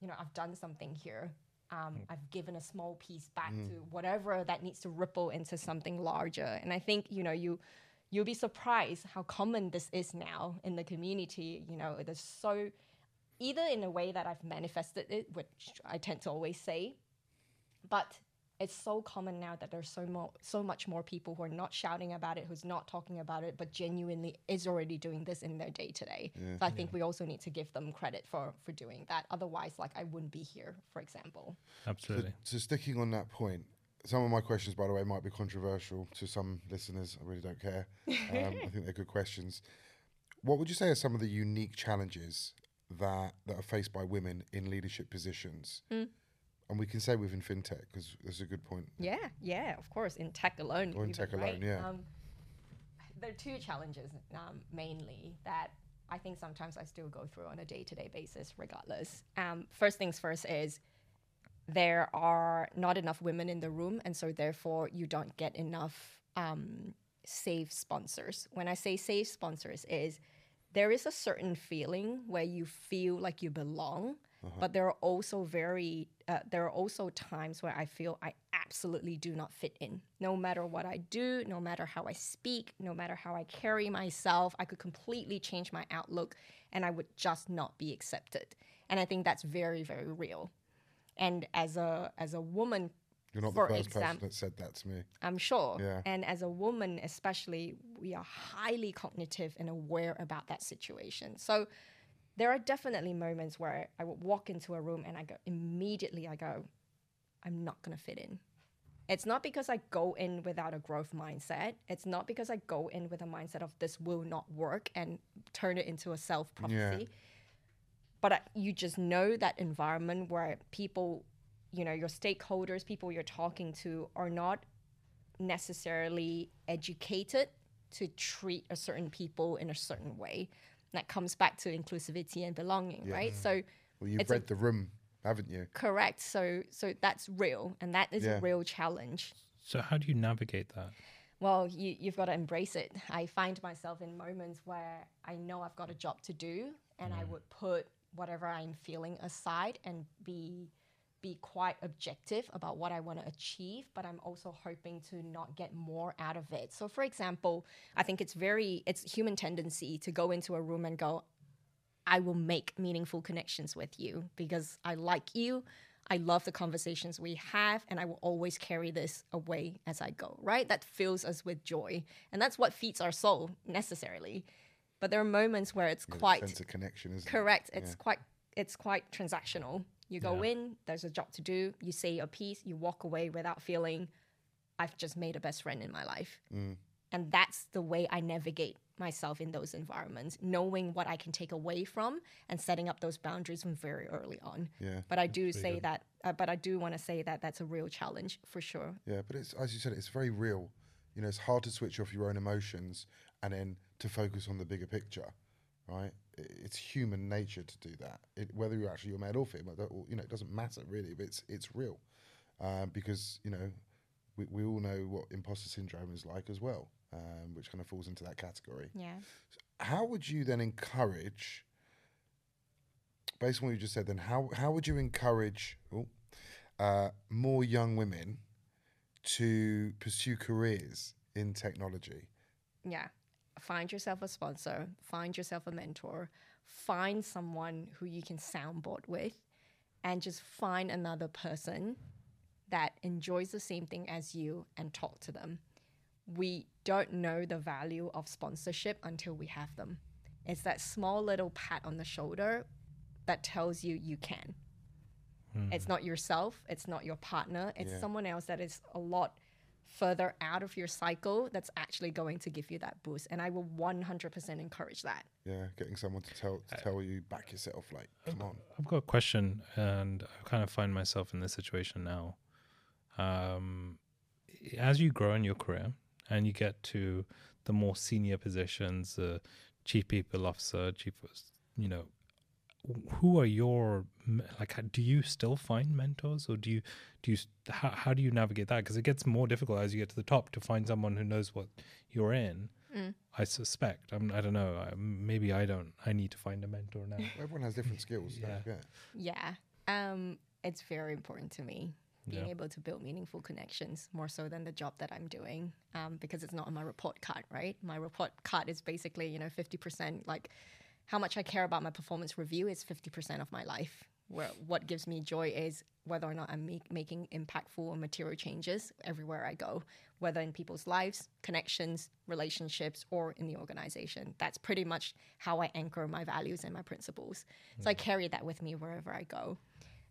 you know, I've done something here. Um, I've given a small piece back to whatever that needs to ripple into something larger. And I think you know you you'll be surprised how common this is now in the community. You know, it is so either in a way that I've manifested it, which I tend to always say, but it's so common now that there's so more, so much more people who are not shouting about it, who's not talking about it, but genuinely is already doing this in their day to day. So I think we also need to give them credit for for doing that. Otherwise, like I wouldn't be here, for example. Absolutely. So sticking on that point, some of my questions, by the way, might be controversial to some listeners. I really don't care. Um, I think they're good questions. What would you say are some of the unique challenges that that are faced by women in leadership positions? And we can say within fintech because that's a good point. Yeah, yeah, of course. In tech alone, Or in tech alone, right? yeah. Um, there are two challenges um, mainly that I think sometimes I still go through on a day-to-day basis, regardless. Um, first things first is there are not enough women in the room, and so therefore you don't get enough um, safe sponsors. When I say safe sponsors, is there is a certain feeling where you feel like you belong, but there are also very uh, there are also times where I feel I absolutely do not fit in. No matter what I do, no matter how I speak, no matter how I carry myself, I could completely change my outlook, and I would just not be accepted. And I think that's very very real. And as a as a woman You're not for the first exam- person that said that to me. I'm sure. Yeah. And as a woman, especially, we are highly cognitive and aware about that situation. So there are definitely moments where I would walk into a room and I go, immediately, I go, I'm not going to fit in. It's not because I go in without a growth mindset. It's not because I go in with a mindset of this will not work and turn it into a self prophecy. But I, you just know that environment where people, you know, your stakeholders, people you're talking to, are not necessarily educated to treat a certain people in a certain way. That comes back to inclusivity and belonging, right? Mm. So Well, you've It's a- read the room, haven't you? correct. So so that's real, and that is Yeah. a real challenge. So how do you navigate that? Well, you, you've got to embrace it. I find myself in moments where I know I've got a job to do, and I mm. would put whatever I'm feeling aside and be be quite objective about what I want to achieve, but I'm also hoping to not get more out of it. So for example, I think it's very it's human tendency to go into a room and go, I will make meaningful connections with you because I like you. I love the conversations we have, and I will always carry this away as I go, right? That fills us with joy. And that's what feeds our soul necessarily. But there are moments where it's Yeah, quite sense of connection, isn't correct. It's quite it's quite transactional. You go in, there's a job to do, you say your piece, you walk away without feeling I've just made a best friend in my life. Mm. And that's the way I navigate myself in those environments, knowing what I can take away from and setting up those boundaries from very early on. Yeah. But I do say that, uh, but I do want to say that that's a real challenge for sure. Yeah, but it's as you said, it's very real. You know, it's hard to switch off your own emotions and then to focus on the bigger picture, right? It's human nature to do that. It, whether you're actually you're male or female, you know, it doesn't matter really. But it's it's real um, because you know we, we all know what imposter syndrome is like as well, um, which kind of falls into that category. Yeah. How would you then encourage, based on what you just said, then how how would you encourage oh, uh, more young women to pursue careers in technology? Yeah. Find yourself a sponsor, find yourself a mentor, find someone who you can soundboard with, and just find another person that enjoys the same thing as you and talk to them. We don't know the value of sponsorship until we have them. It's that small little pat on the shoulder that tells you you can. Hmm. It's not yourself, it's not your partner, it's Yeah. someone else that is a lot further out of your cycle that's actually going to give you that boost. And I will 100% encourage that. Yeah, getting someone to tell to tell you back yourself, like, come on. I've got a question, and I kind of find myself in this situation now. Um, as you grow in your career and you get to the more senior positions, uh, chief people officer, chief, you know, who are your like? Do you still find mentors, or do you do you how how do you navigate that? Because it gets more difficult as you get to the top to find someone who knows what you're in. I suspect. I'm, I don't know. I, maybe I don't. I need to find a mentor now. Everyone has different skills. Yeah. Yeah. Um, it's very important to me being Yeah. able to build meaningful connections more so than the job that I'm doing um, because it's not on my report card, right? My report card is basically, you know, 50% like how much I care about my performance review is 50% of my life. Where what gives me joy is whether or not I'm make, making impactful and material changes everywhere I go, whether in people's lives, connections, relationships, or in the organization. That's pretty much how I anchor my values and my principles. So I carry that with me wherever I go.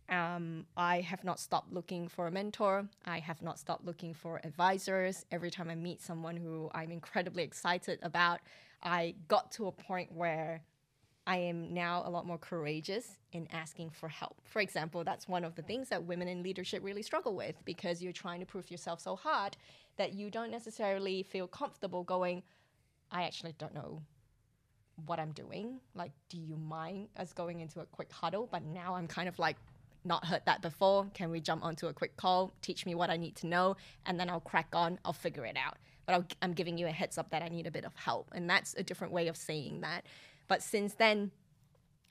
Um, I have not stopped looking for a mentor. I have not stopped looking for advisors. Every time I meet someone who I'm incredibly excited about, I got to a point where I am now a lot more courageous in asking for help. For example, that's one of the things that women in leadership really struggle with because you're trying to prove yourself so hard that you don't necessarily feel comfortable going, I actually don't know what I'm doing. Like, do you mind us going into a quick huddle? But now I'm kind of like, not heard that before. Can we jump onto a quick call? Teach me what I need to know, and then I'll crack on. I'll figure it out. But I'll, I'm giving you a heads up that I need a bit of help, and that's a different way of saying that. But since then,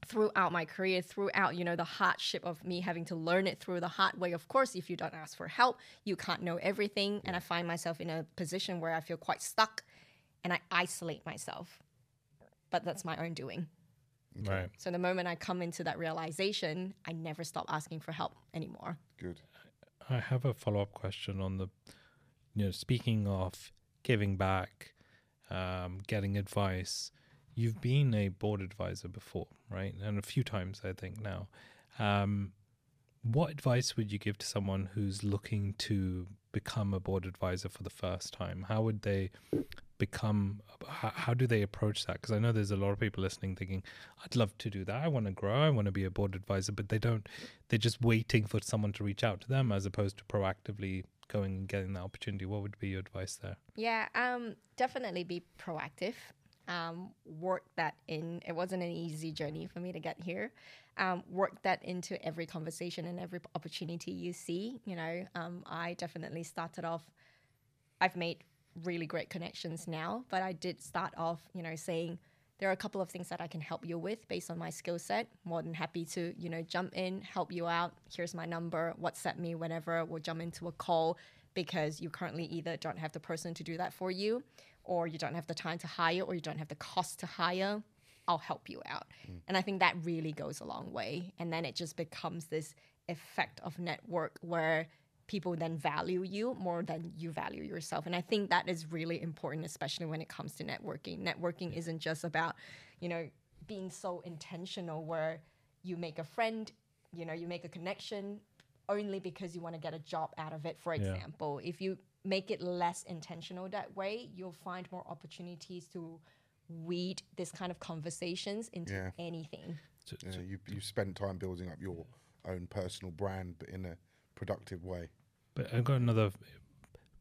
throughout my career, throughout, you know, the hardship of me having to learn it through the hard way. Of course, if you don't ask for help, you can't know everything. And I find myself in a position where I feel quite stuck and I isolate myself. But that's my own doing. Right. So the moment I come into that realization, I never stop asking for help anymore. Good. I have a follow up question on the, you know, speaking of giving back, um, getting advice. You've been a board advisor before, right? And a few times, I think now. Um, what advice would you give to someone who's looking to become a board advisor for the first time? How would they become? How, how do they approach that? Because I know there's a lot of people listening thinking, "I'd love to do that. I want to grow. I want to be a board advisor," but they don't. They're just waiting for someone to reach out to them, as opposed to proactively going and getting that opportunity. What would be your advice there? Yeah, um, definitely be proactive. Um, work that in. It wasn't an easy journey for me to get here. Um, work that into every conversation and every opportunity you see. You know, um, I definitely started off. I've made really great connections now, but I did start off, you know, saying there are a couple of things that I can help you with based on my skill set. More than happy to, you know, jump in, help you out. Here's my number. WhatsApp me whenever. We'll jump into a call because you currently either don't have the person to do that for you, or you don't have the time to hire, or you don't have the cost to hire. I'll help you out. Mm. And I think that really goes a long way. And then it just becomes this effect of network where people then value you more than you value yourself. And I think that is really important, especially when it comes to networking. Networking isn't just about, you know, being so intentional where you make a friend, you know, you make a connection only because you want to get a job out of it, for Yeah. example. If you make it less intentional that way, you'll find more opportunities to weed this kind of conversations into Yeah. anything. So- You, know, you you spent time building up your own personal brand, but in a productive way. But I've got another,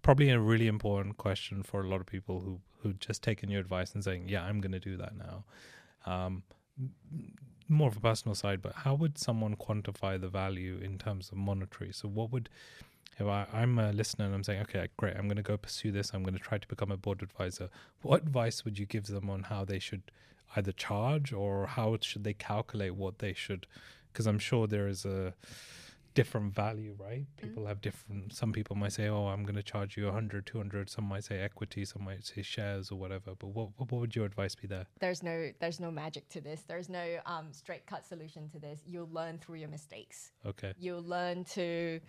probably a really important question for a lot of people who who just taken your advice and saying, "Yeah, I'm going to do that now." Um, more of a personal side, but how would someone quantify the value in terms of monetary? So, what would if I, I'm a listener and I'm saying, "Okay, great, I'm going to go pursue this. I'm going to try to become a board advisor." What advice would you give them on how they should either charge or how should they calculate what they should? Because I'm sure there is a different value, right? People have different, some people might say, oh, I'm going to charge you 100, 200. Some might say equity, some might say shares or whatever. But what, what would your advice be there? There's no there's no magic to this. There's no um, straight cut solution to this. You'll learn through your mistakes. Okay. You'll learn to,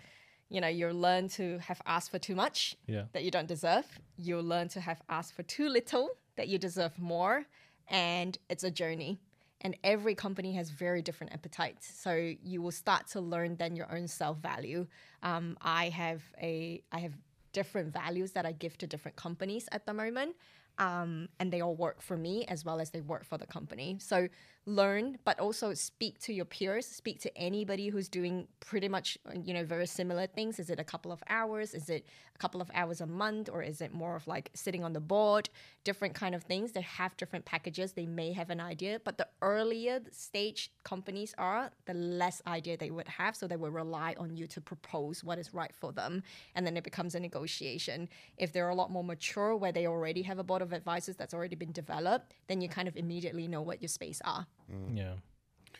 you know, you'll learn to have asked for too much Yeah. that you don't deserve. You'll learn to have asked for too little that you deserve more. And it's a journey. And every company has very different appetites. So you will start to learn then your own self value. Um, I have a I have different values that I give to different companies at the moment. Um, and they all work for me as well as they work for the company. So learn, but also speak to your peers, speak to anybody who's doing pretty much, uh, you know, very similar things. Is it a couple of hours? Is it a couple of hours a month? Or is it more of like sitting on the board? Different kind of things. They have different packages. They may have an idea, but the earlier stage companies are, the less idea they would have. So they will rely on you to propose what is right for them. And then it becomes a negotiation. If they're a lot more mature, where they already have a board of advisors that's already been developed, then you kind of immediately know what your space are. Yeah.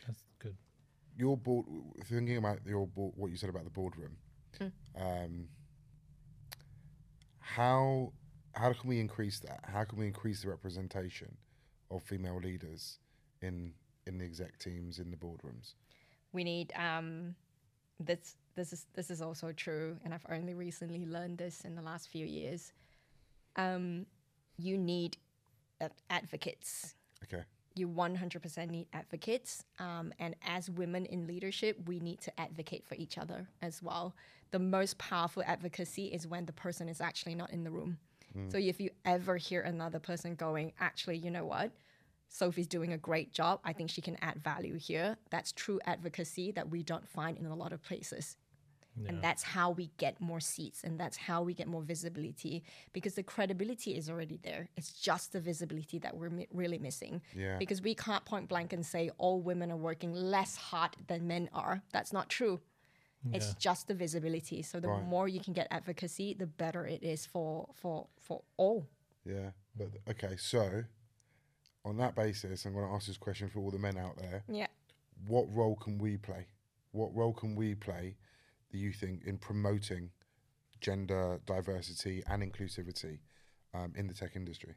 That's good. Your board, thinking about your board, what you said about the boardroom. Um, how how can we increase that? How can we increase the representation of female leaders in in the exec teams in the boardrooms? we need um this this is this is also true and i've only recently learned this in the last few years um you need ad- advocates Okay. You 100% need advocates um, and as women in leadership we need to advocate for each other as well the most powerful advocacy is when the person is actually not in the room so if you ever hear another person going actually you know what Sophie's doing a great job. I think she can add value here. That's true advocacy that we don't find in a lot of places. And that's how we get more seats and that's how we get more visibility because the credibility is already there. It's just the visibility that we're mi- really missing. Yeah. Because we can't point blank and say all women are working less hard than men are. That's not true. Yeah. It's just the visibility. So the Right. more you can get advocacy, the better it is for for for all. Yeah. But okay, so on that basis, I'm going to ask this question for all the men out there. Yeah. What role can we play? What role can we play, do you think, in promoting gender diversity and inclusivity um, in the tech industry?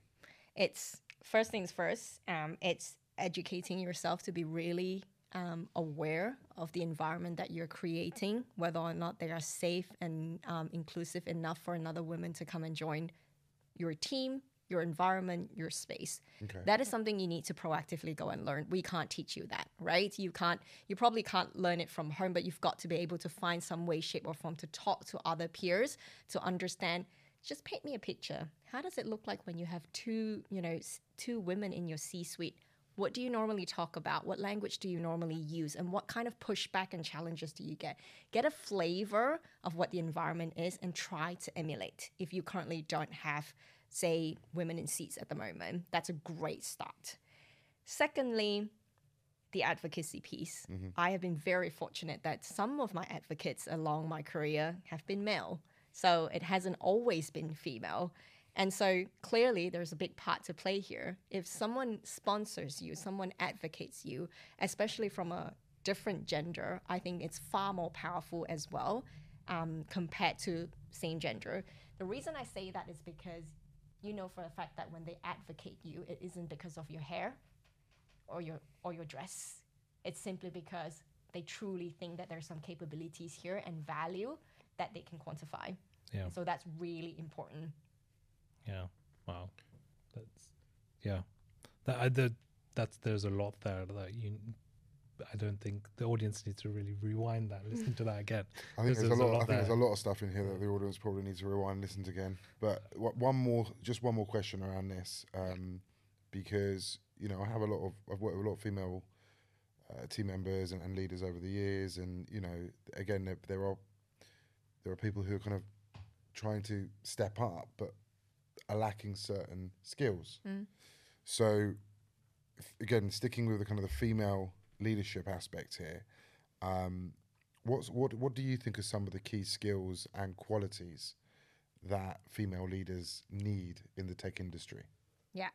it's first things first um, it's educating yourself to be really um, aware of the environment that you're creating whether or not they are safe and um, inclusive enough for another woman to come and join your team your environment your space. Okay. that is something you need to proactively go and learn. We can't teach you that right? You can't you probably can't learn it from home but you've got to be able to find some way shape or form to talk to other peers to understand just paint me a picture. How does it look like when you have two you know two women in your c suite what do you normally talk about? What language do you normally use? And what kind of pushback and challenges do you get? Get a flavor of what the environment is and try to emulate if you currently don't have say women in seats at the moment. That's a great start. Secondly the advocacy piece. I have been very fortunate that some of my advocates along my career have been male. So it hasn't always been female. And so clearly there's a big part to play here. If someone sponsors you someone advocates you especially from a different gender i think it's far more powerful as well um, compared to same gender. The reason i say that is because you know for a fact that when they advocate you it isn't because of your hair or your or your dress it's simply because they truly think that there's some capabilities here and value that they can quantify Yeah. so that's really important Yeah. Wow. That's yeah. That I the that's there's a lot there that you. I don't think the audience needs to really rewind that, listen to that again. I think Because there's, a lot. I think there. there's a lot of stuff in here that the audience probably needs to rewind and listen to again. But wha- one more, just one more question around this, um, because you know I have a lot of I've worked with a lot of female uh, team members and, and leaders over the years, and you know again there, there are there are people who are kind of trying to step up, but are lacking certain skills. So f- again, sticking with the kind of the female leadership aspect here, um, what's what what do you think are some of the key skills and qualities that female leaders need in the tech industry? Yeah.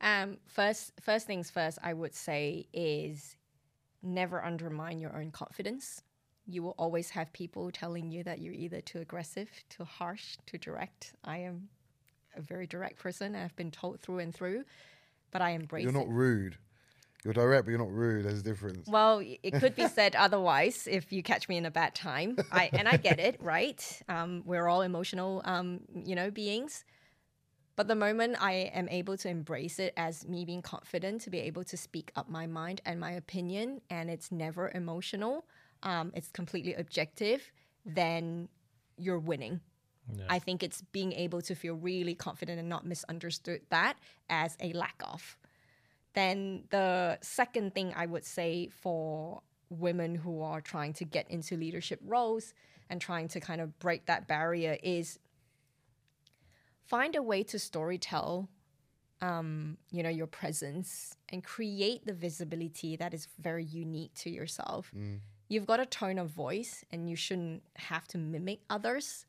Um, first, first things first, I would say is never undermine your own confidence. You will always have people telling you that you're either too aggressive, too harsh, too direct. I am a very direct person. I've been told through and through, but I embrace You're it. not rude. You're direct, but you're not rude. There's a difference. Well, it could be said otherwise if you catch me in a bad time. I and I get it, right? Um, we're all emotional, um, you know, beings. But the moment I am able to embrace it as me being confident to be able to speak up my mind and my opinion, and it's never emotional, um, it's completely objective, then you're winning. I think it's being able to feel really confident and not misunderstood that as a lack of. Then the second thing I would say for women who are trying to get into leadership roles and trying to kind of break that barrier is find a way to storytell um, you know your presence and create the visibility that is very unique to yourself. You've got a tone of voice and you shouldn't have to mimic others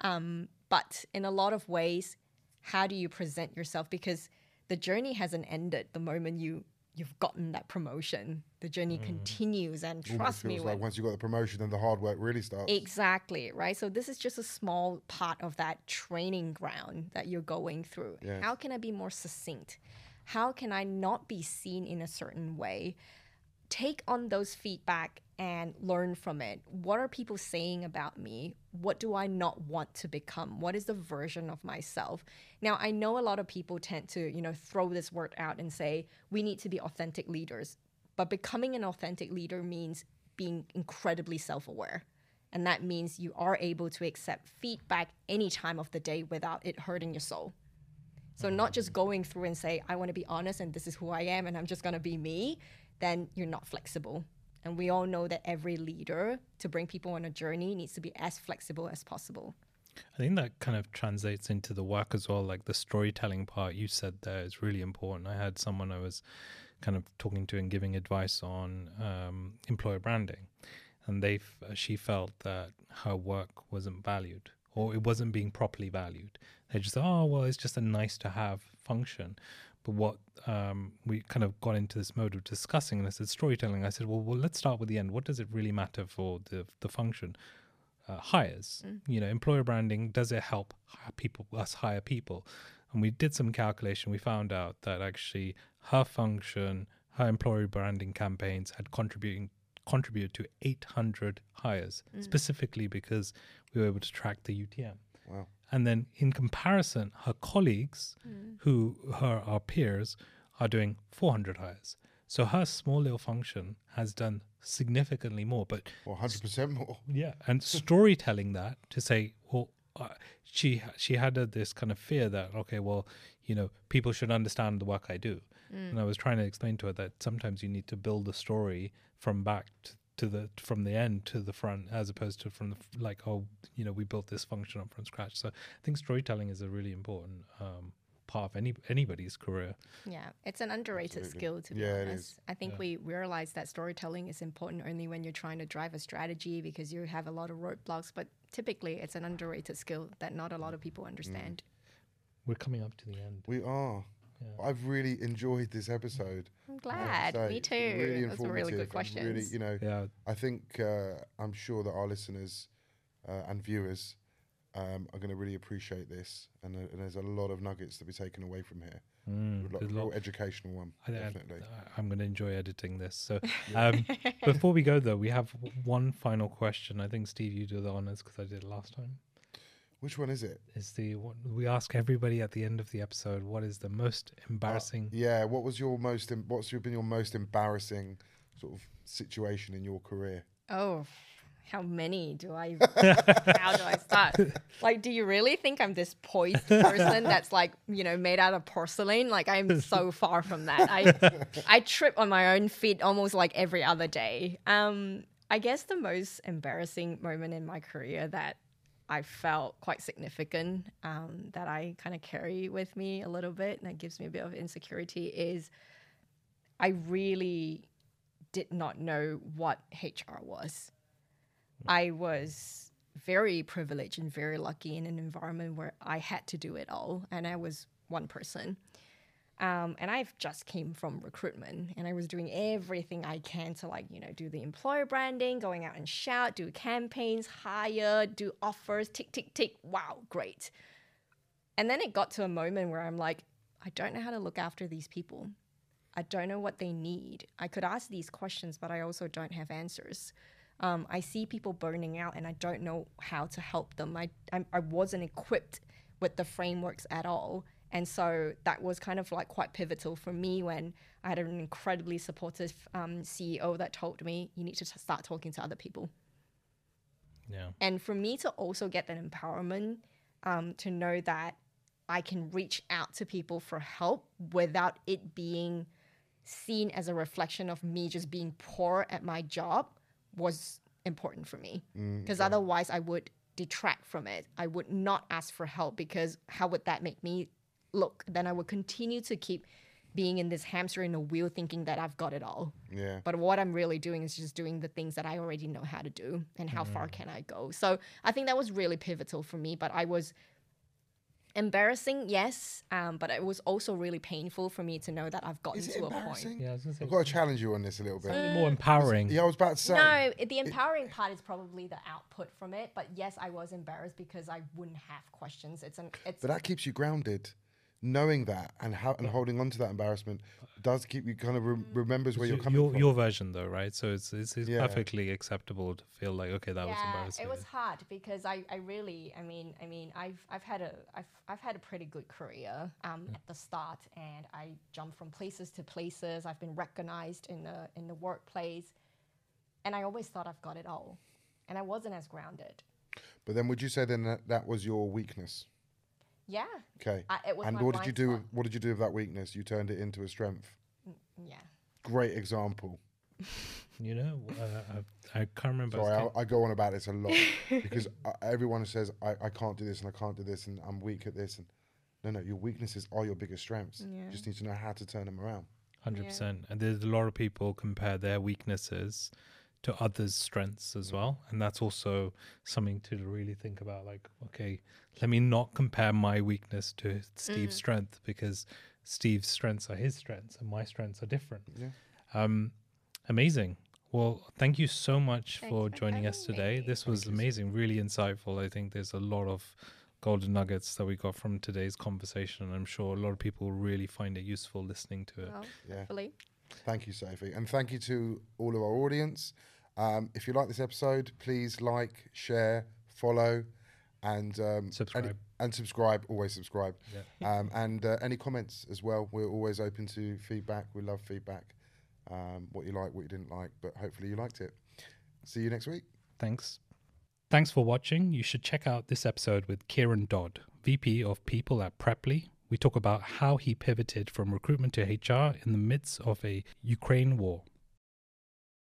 um, but in a lot of ways how do you present yourself? Because the journey hasn't ended the moment you you've gotten that promotion the journey mm. continues and trust me like once you got the promotion, then the hard work really starts. Exactly, right? So this is just a small part of that training ground that you're going through. Yes. How can I be more succinct? How can I not be seen in a certain way? Take on those feedback and learn from it. What are people saying about me? What do I not want to become? What is the version of myself? Now, I know a lot of people tend to, you know, throw this word out and say we need to be authentic leaders. But becoming an authentic leader means being incredibly self aware. And that means you are able to accept feedback any time of the day without it hurting your soul. So, not just mm. going through and say, I want to be honest and this is who I am and I'm just going to be me, then you're not flexible. And we all know that every leader to bring people on a journey needs to be as flexible as possible. I think that kind of translates into the work as well. Like the storytelling part you said there is really important. I had someone I was kind of talking to and giving advice on um, employer branding. and they she felt that her work wasn't valued or it wasn't being properly valued. They just oh well, it's just a nice to have function. What um, we kind of got into this mode of discussing, and I said storytelling. I said, well, well, let's start with the end. What does it really matter for the the function? Uh, hires, you know, employer branding. Does it help people us hire people? And we did some calculation. We found out that actually her function, her employer branding campaigns had contributing contributed to 800 hires, specifically because we were able to track the UTM. Wow. And then in comparison, her colleagues, who her our peers, are doing 400 hires. So her small little function has done significantly more. But Well, 100% more. yeah, and storytelling that to say, well, uh, she she had a, this kind of fear that okay, well, you know, people should understand the work I do, and I was trying to explain to her that sometimes you need to build a story from back to, to the from the end to the front, as opposed to from the like, oh, you know, we built this function up from scratch. So I think storytelling is a really important um, part of any anybody's career. Yeah, it's an underrated Absolutely. skill to be Yeah, it honest. is. I think we realize that storytelling is important only when you're trying to drive a strategy because you have a lot of roadblocks, but typically it's an underrated skill that not a lot of people understand. We're coming up to the end. We are. I've really enjoyed this episode. I'm I have to glad. say. Me too. Really Those were really informative good and questions. Really, you know, Yeah, I think uh, I'm sure that our listeners uh, and viewers um, are going to really appreciate this, and, uh, and there's a lot of nuggets to be taken away from here. Mm, a lot, there's a real educational one, I, I, definitely. I'm going to enjoy editing this. So, um, before we go though, we have one final question. I think Steve, you do the honors because I did it last time. Which one is it? Is the what we ask everybody at the end of the episode? What is the most embarrassing? Yeah. What was your most? Em- what's your, been your most embarrassing sort of situation in your career? Oh, how many do I? how do I start? Like, do you really think I'm this poised person that's like, you know, made out of porcelain? Like, I'm so far from that. I, I trip on my own feet almost like every other day. Um, I guess the most embarrassing moment in my career that I felt quite significant, um, that I kind of carry with me a little bit, and that gives me a bit of insecurity is I really did not know what HR was. I was very privileged and very lucky in an environment where I had to do it all, and I was one person. Um, and I've just came from recruitment, and I was doing everything I can to like you know do the employer branding, going out and shout, do campaigns, hire, do offers, tick tick tick. Wow, great. And then it got to a moment where I'm like, I don't know how to look after these people. I don't know what they need. I could ask these questions, but I also don't have answers. Um, I see people burning out, and I don't know how to help them. I I'm, I wasn't equipped with the frameworks at all, and so that was kind of like quite pivotal for me when I had an incredibly supportive um, CEO that told me you need to t- start talking to other people. Yeah, and for me to also get that empowerment um, to know that I can reach out to people for help without it being seen as a reflection of me just being poor at my job was important for me. Because otherwise I would detract from it. I would not ask for help because how would that make me look? Then I would continue to keep being in this hamster in a wheel thinking that I've got it all. Yeah. But what I'm really doing is just doing the things that I already know how to do and how far can I go. So I think that was really pivotal for me. But I was embarrassing, yes, um, but it was also really painful for me to know that I've gotten to a point. yeah. I was gonna say I've got to challenge you on this a little bit. more empowering. Yeah, I was about to say. No, the empowering part is probably the output from it. But yes, I was embarrassed because I wouldn't have questions. It's an it's But that keeps you grounded. Knowing that and how and holding on to that embarrassment does keep you kind of re- remembers where you're coming your, from. your version though, right? So it's it's, it's Yeah. perfectly acceptable to feel like okay, that was embarrassing. It was hard because I, I really I mean I mean I've I've had a I've I've had a pretty good career um, at the start and I jumped from places to places. I've been recognized in the in the workplace, and I always thought I've got it all, and I wasn't as grounded. But then, would you say then that that was your weakness? Yeah, Okay. I, it was and my what did you do? spot. With, what did you do with that weakness? You turned it into a strength. Yeah. Great example. You know, uh, I, I can't remember. Sorry, I I, I go on about this a lot because everyone says I, I can't do this and I can't do this and I'm weak at this and no, no, your weaknesses are your biggest strengths. You just need to know how to turn them around. Hundred percent. And there's a lot of people compare their weaknesses to others' strengths as well. And that's also something to really think about like, okay, let me not compare my weakness to Steve's strength because Steve's strengths are his strengths and my strengths are different. Yeah. Um, amazing. Well, thank you so much Thanks for for joining us today. me. This was amazing, really insightful. I think there's a lot of golden nuggets that we got from today's conversation. I'm sure a lot of people really find it useful listening to it. Well, Yeah. hopefully. Thank you, Sophie. And thank you to all of our audience. Um, if you like this episode, please like, share, follow, and um, any- Subscribe. and subscribe. Always subscribe. Yeah. Um, and uh, any comments as well. We're always open to feedback. We love feedback. Um, what you like, what you didn't like, but hopefully you liked it. See you next week. Thanks. Thanks for watching. You should check out this episode with Kieran Dodd, VP of People at Preply. We talk about how he pivoted from recruitment to HR in the midst of a Ukraine war.